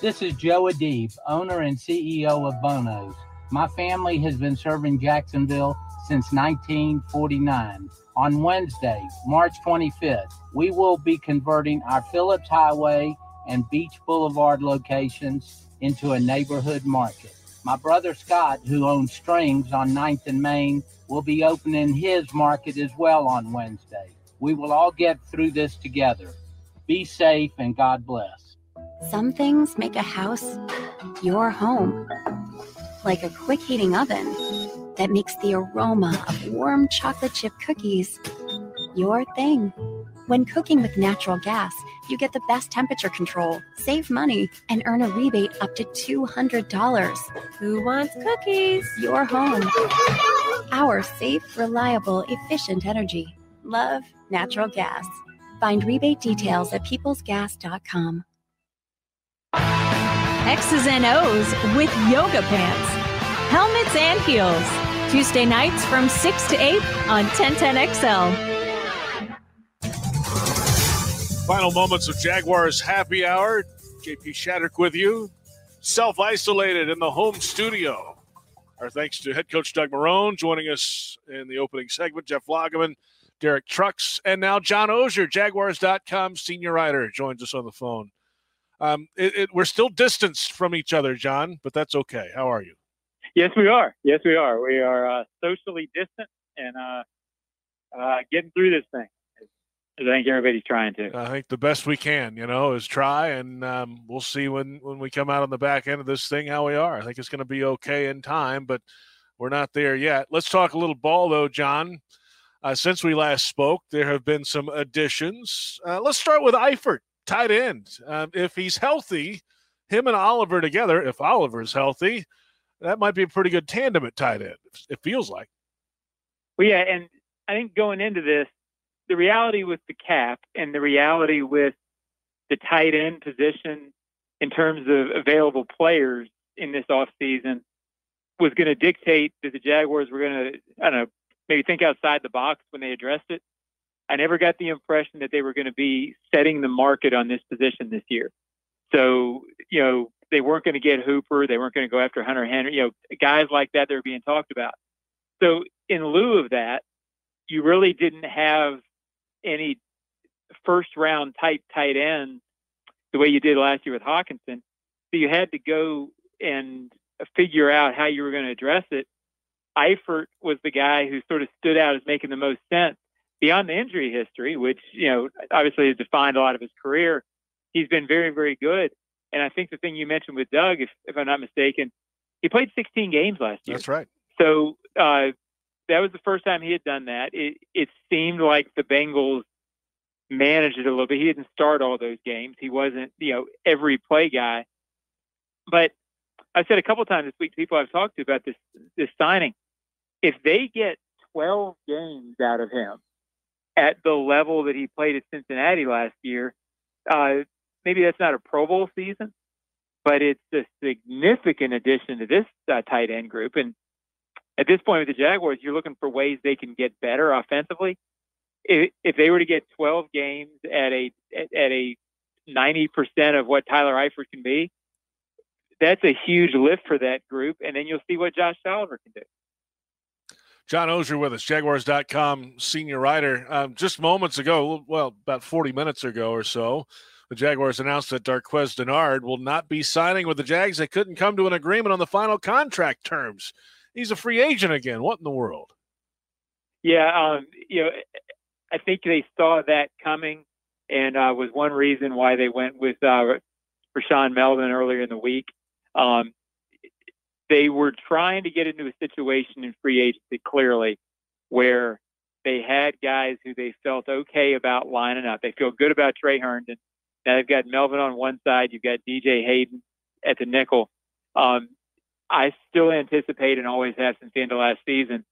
This is Joe Adib, owner and CEO of Bono's. My family has been serving Jacksonville since 1949. On Wednesday, March 25th, we will be converting our Phillips Highway and Beach Boulevard locations into a neighborhood market. My brother Scott, who owns Strings on 9th and Main, will be opening his market as well on Wednesday. We will all get through this together. Be safe and God bless. Some things make a house your home, like a quick heating oven that makes the aroma of warm chocolate chip cookies your thing. When cooking with natural gas, you get the best temperature control, save money, and earn a rebate up to $200. Who wants cookies? Your home. Our safe, reliable, efficient energy. Love natural gas. Find rebate details at peoplesgas.com. X's and O's with yoga pants, helmets, and heels. Tuesday nights from 6 to 8 on 1010XL. Final moments of Jaguars happy hour. JP Shadrick with you. Self isolated in the home studio. Our thanks to head coach Doug Marrone joining us in the opening segment. Jeff Lageman, Derek Trucks, and now John Oehser, Jaguars.com senior writer, joins us on the phone. Um, it, it, we're still distanced from each other, John, but that's okay. How are you? Yes, we are. Yes, we are. We are uh, socially distant and uh, uh, getting through this thing. I think everybody's trying to. I think the best we can, you know, is try, and um, we'll see when when we come out on the back end of this thing how we are. I think it's going to be okay in time, but we're not there yet. Let's talk a little ball, though, John. Uh, since we last spoke, there have been some additions. Uh, let's start with Eifert tight end. Um, if he's healthy, him and Oliver together, if Oliver's healthy, that might be a pretty good tandem at tight end. It feels like. Well, yeah, and I think going into this, the reality with the cap and the reality with the tight end position in terms of available players in this offseason was going to dictate that the Jaguars were going to, I don't know, maybe think outside the box when they addressed it. I never got the impression that they were going to be setting the market on this position this year. So, you know, they weren't going to get Hooper. They weren't going to go after Hunter Henry. You know, guys like that they're being talked about. So, in lieu of that, you really didn't have any first round type tight end the way you did last year with Hockenson. So you had to go and figure out how you were going to address it. Eifert was the guy who sort of stood out as making the most sense beyond the injury history, which, you know, obviously has defined a lot of his career, he's been very, very good. And I think the thing you mentioned with Doug, if, if I'm not mistaken, he played 16 games last year. That's right. So uh, that was the first time he had done that. It, it seemed like the Bengals managed it a little bit. He didn't start all those games. He wasn't, you know, every play guy. But I've said a couple times this week to people I've talked to about this this signing. If they get 12 games out of him, at the level that he played at Cincinnati last year. Uh, maybe that's not a Pro Bowl season, but it's a significant addition to this uh, tight end group. And at this point with the Jaguars, you're looking for ways they can get better offensively. If, if they were to get 12 games at a at, at a 90% of what Tyler Eifert can be, that's a huge lift for that group. And then you'll see what Josh Oliver can do. John Oehser with us, Jaguars.com senior writer. Um, just moments ago, well, about 40 minutes ago or so, the Jaguars announced that Darqueze Dennard will not be signing with the Jags. They couldn't come to an agreement on the final contract terms. He's a free agent again. What in the world? Yeah, um, you know, I think they saw that coming, and uh, was one reason why they went with uh, Rashaan Melvin earlier in the week. Um, they were trying to get into a situation in free agency clearly where they had guys who they felt okay about lining up. They feel good about Tre Herndon. Now they've got Melvin on one side. You've got DJ Hayden at the nickel. Um, I still anticipate and always have since the end of last season,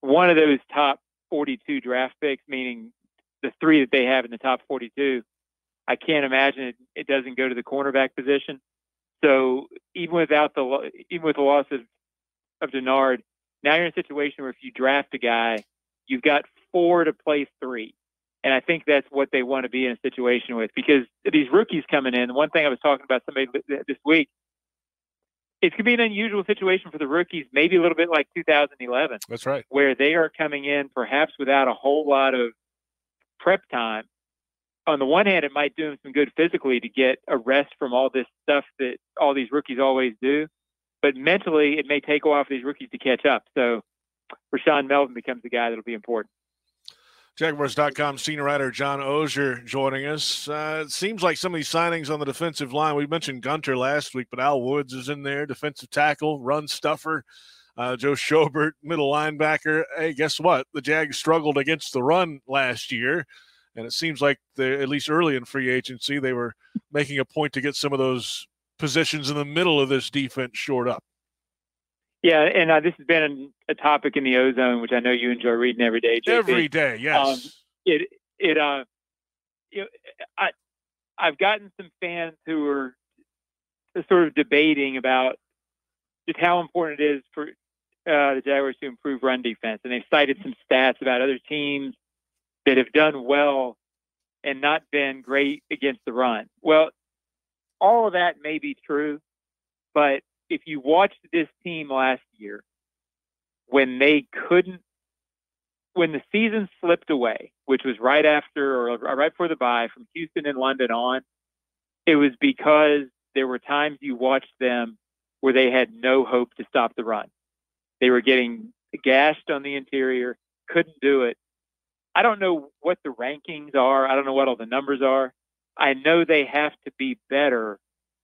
one of those top 42 draft picks, meaning the three that they have in the top 42. I can't imagine it, it doesn't go to the cornerback position. So even without the even with the loss of of Dennard, now you're in a situation where if you draft a guy, you've got four to play three. And I think that's what they want to be in a situation with because these rookies coming in. One thing I was talking about somebody this week, it could be an unusual situation for the rookies, maybe a little bit like 2011. That's right. Where they are coming in perhaps without a whole lot of prep time. On the one hand, it might do them some good physically to get a rest from all this stuff that all these rookies always do. But mentally, it may take a while for these rookies to catch up. So Rashaan Melvin becomes the guy that'll be important. Jaguars.com senior writer John Oehser joining us. Uh, it seems like some of these signings on the defensive line, we mentioned Gunter last week, but Al Woods is in there, defensive tackle, run stuffer. Uh, Joe Schobert, middle linebacker. Hey, guess what? The Jags struggled against the run last year, and it seems like they, at least early in free agency, they were making a point to get some of those positions in the middle of this defense shored up. Yeah, and uh, this has been a topic in the O-Zone, which I know you enjoy reading every day. JP. Every day, yes. Um, it it uh, you know, I I've gotten some fans who are sort of debating about just how important it is for uh, the Jaguars to improve run defense, and they've cited some stats about other teams that have done well and not been great against the run. Well, all of that may be true, but if you watched this team last year, when they couldn't, when the season slipped away, which was right after or right before the bye from Houston and London on, it was because there were times you watched them where they had no hope to stop the run. They were getting gashed on the interior, couldn't do it. I don't know what the rankings are. I don't know what all the numbers are. I know they have to be better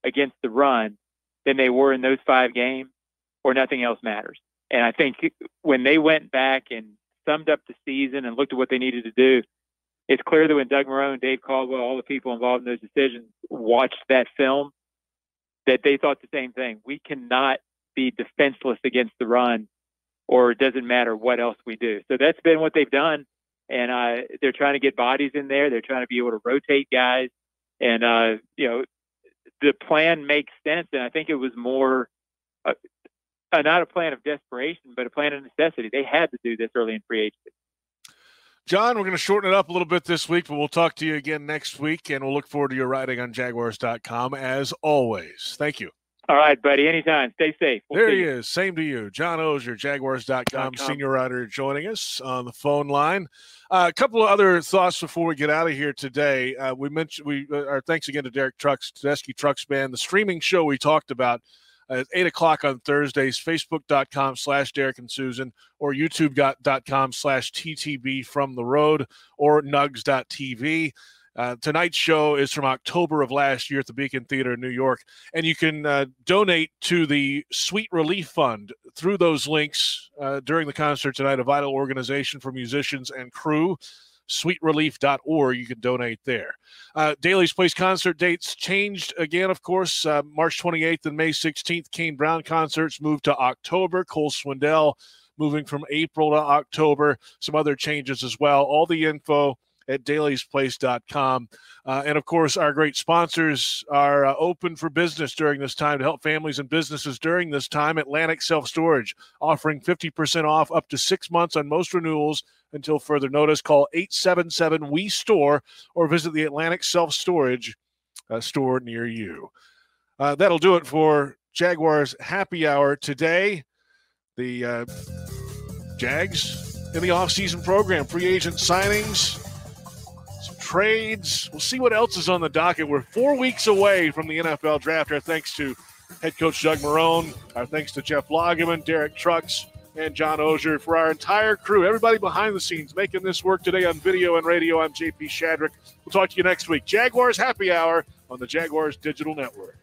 against the run than they were in those five games, or nothing else matters. And I think when they went back and summed up the season and looked at what they needed to do, it's clear that when Doug Marrone, Dave Caldwell, all the people involved in those decisions watched that film, that they thought the same thing. We cannot be defenseless against the run, or it doesn't matter what else we do. So that's been what they've done. And uh, they're trying to get bodies in there. They're trying to be able to rotate guys. And, uh, you know, the plan makes sense, and I think it was more uh, uh, not a plan of desperation, but a plan of necessity. They had to do this early in free agency. John, we're going to shorten it up a little bit this week, but we'll talk to you again next week, and we'll look forward to your writing on Jaguars.com as always. Thank you. All right, buddy. Anytime. Stay safe. We'll there he you. is. Same to you. John Oehser, Jaguars.com, senior writer, joining us on the phone line. Uh, a couple of other thoughts before we get out of here today. Uh, we mentioned we uh, our thanks again to Derek Trucks, Tedeschi Trucks Band, the streaming show we talked about at 8 o'clock on Thursdays, facebook.com slash Derek and Susan, or youtube.com slash TTB from the road, or nugs.tv. Uh, tonight's show is from October of last year at the Beacon Theater in New York, and you can uh, donate to the Sweet Relief Fund through those links uh, during the concert tonight. A vital organization for musicians and crew. SweetRelief.org. You can donate there. Uh, Daly's Place concert dates changed again, of course. Uh, March 28th and May 16th, Kane Brown concerts moved to October. Cole Swindell moving from April to October. Some other changes as well. All the info at dalysplace.com. Uh, and of course, our great sponsors are uh, open for business during this time to help families and businesses during this time. Atlantic Self Storage offering 50% off up to six months on most renewals until further notice. Call 877 We Store or visit the Atlantic Self Storage uh, store near you. Uh, that'll do it for Jaguars Happy Hour today. The uh, Jags in the offseason program, free agent signings trades. We'll see what else is on the docket. We're four weeks away from the NFL draft. Our thanks to head coach Doug Marrone. Our thanks to Jeff Lageman, Derek Trucks, and John Oehser for our entire crew. Everybody behind the scenes making this work today on video and radio. I'm JP Shadrick. We'll talk to you next week. Jaguars Happy Hour on the Jaguars Digital Network.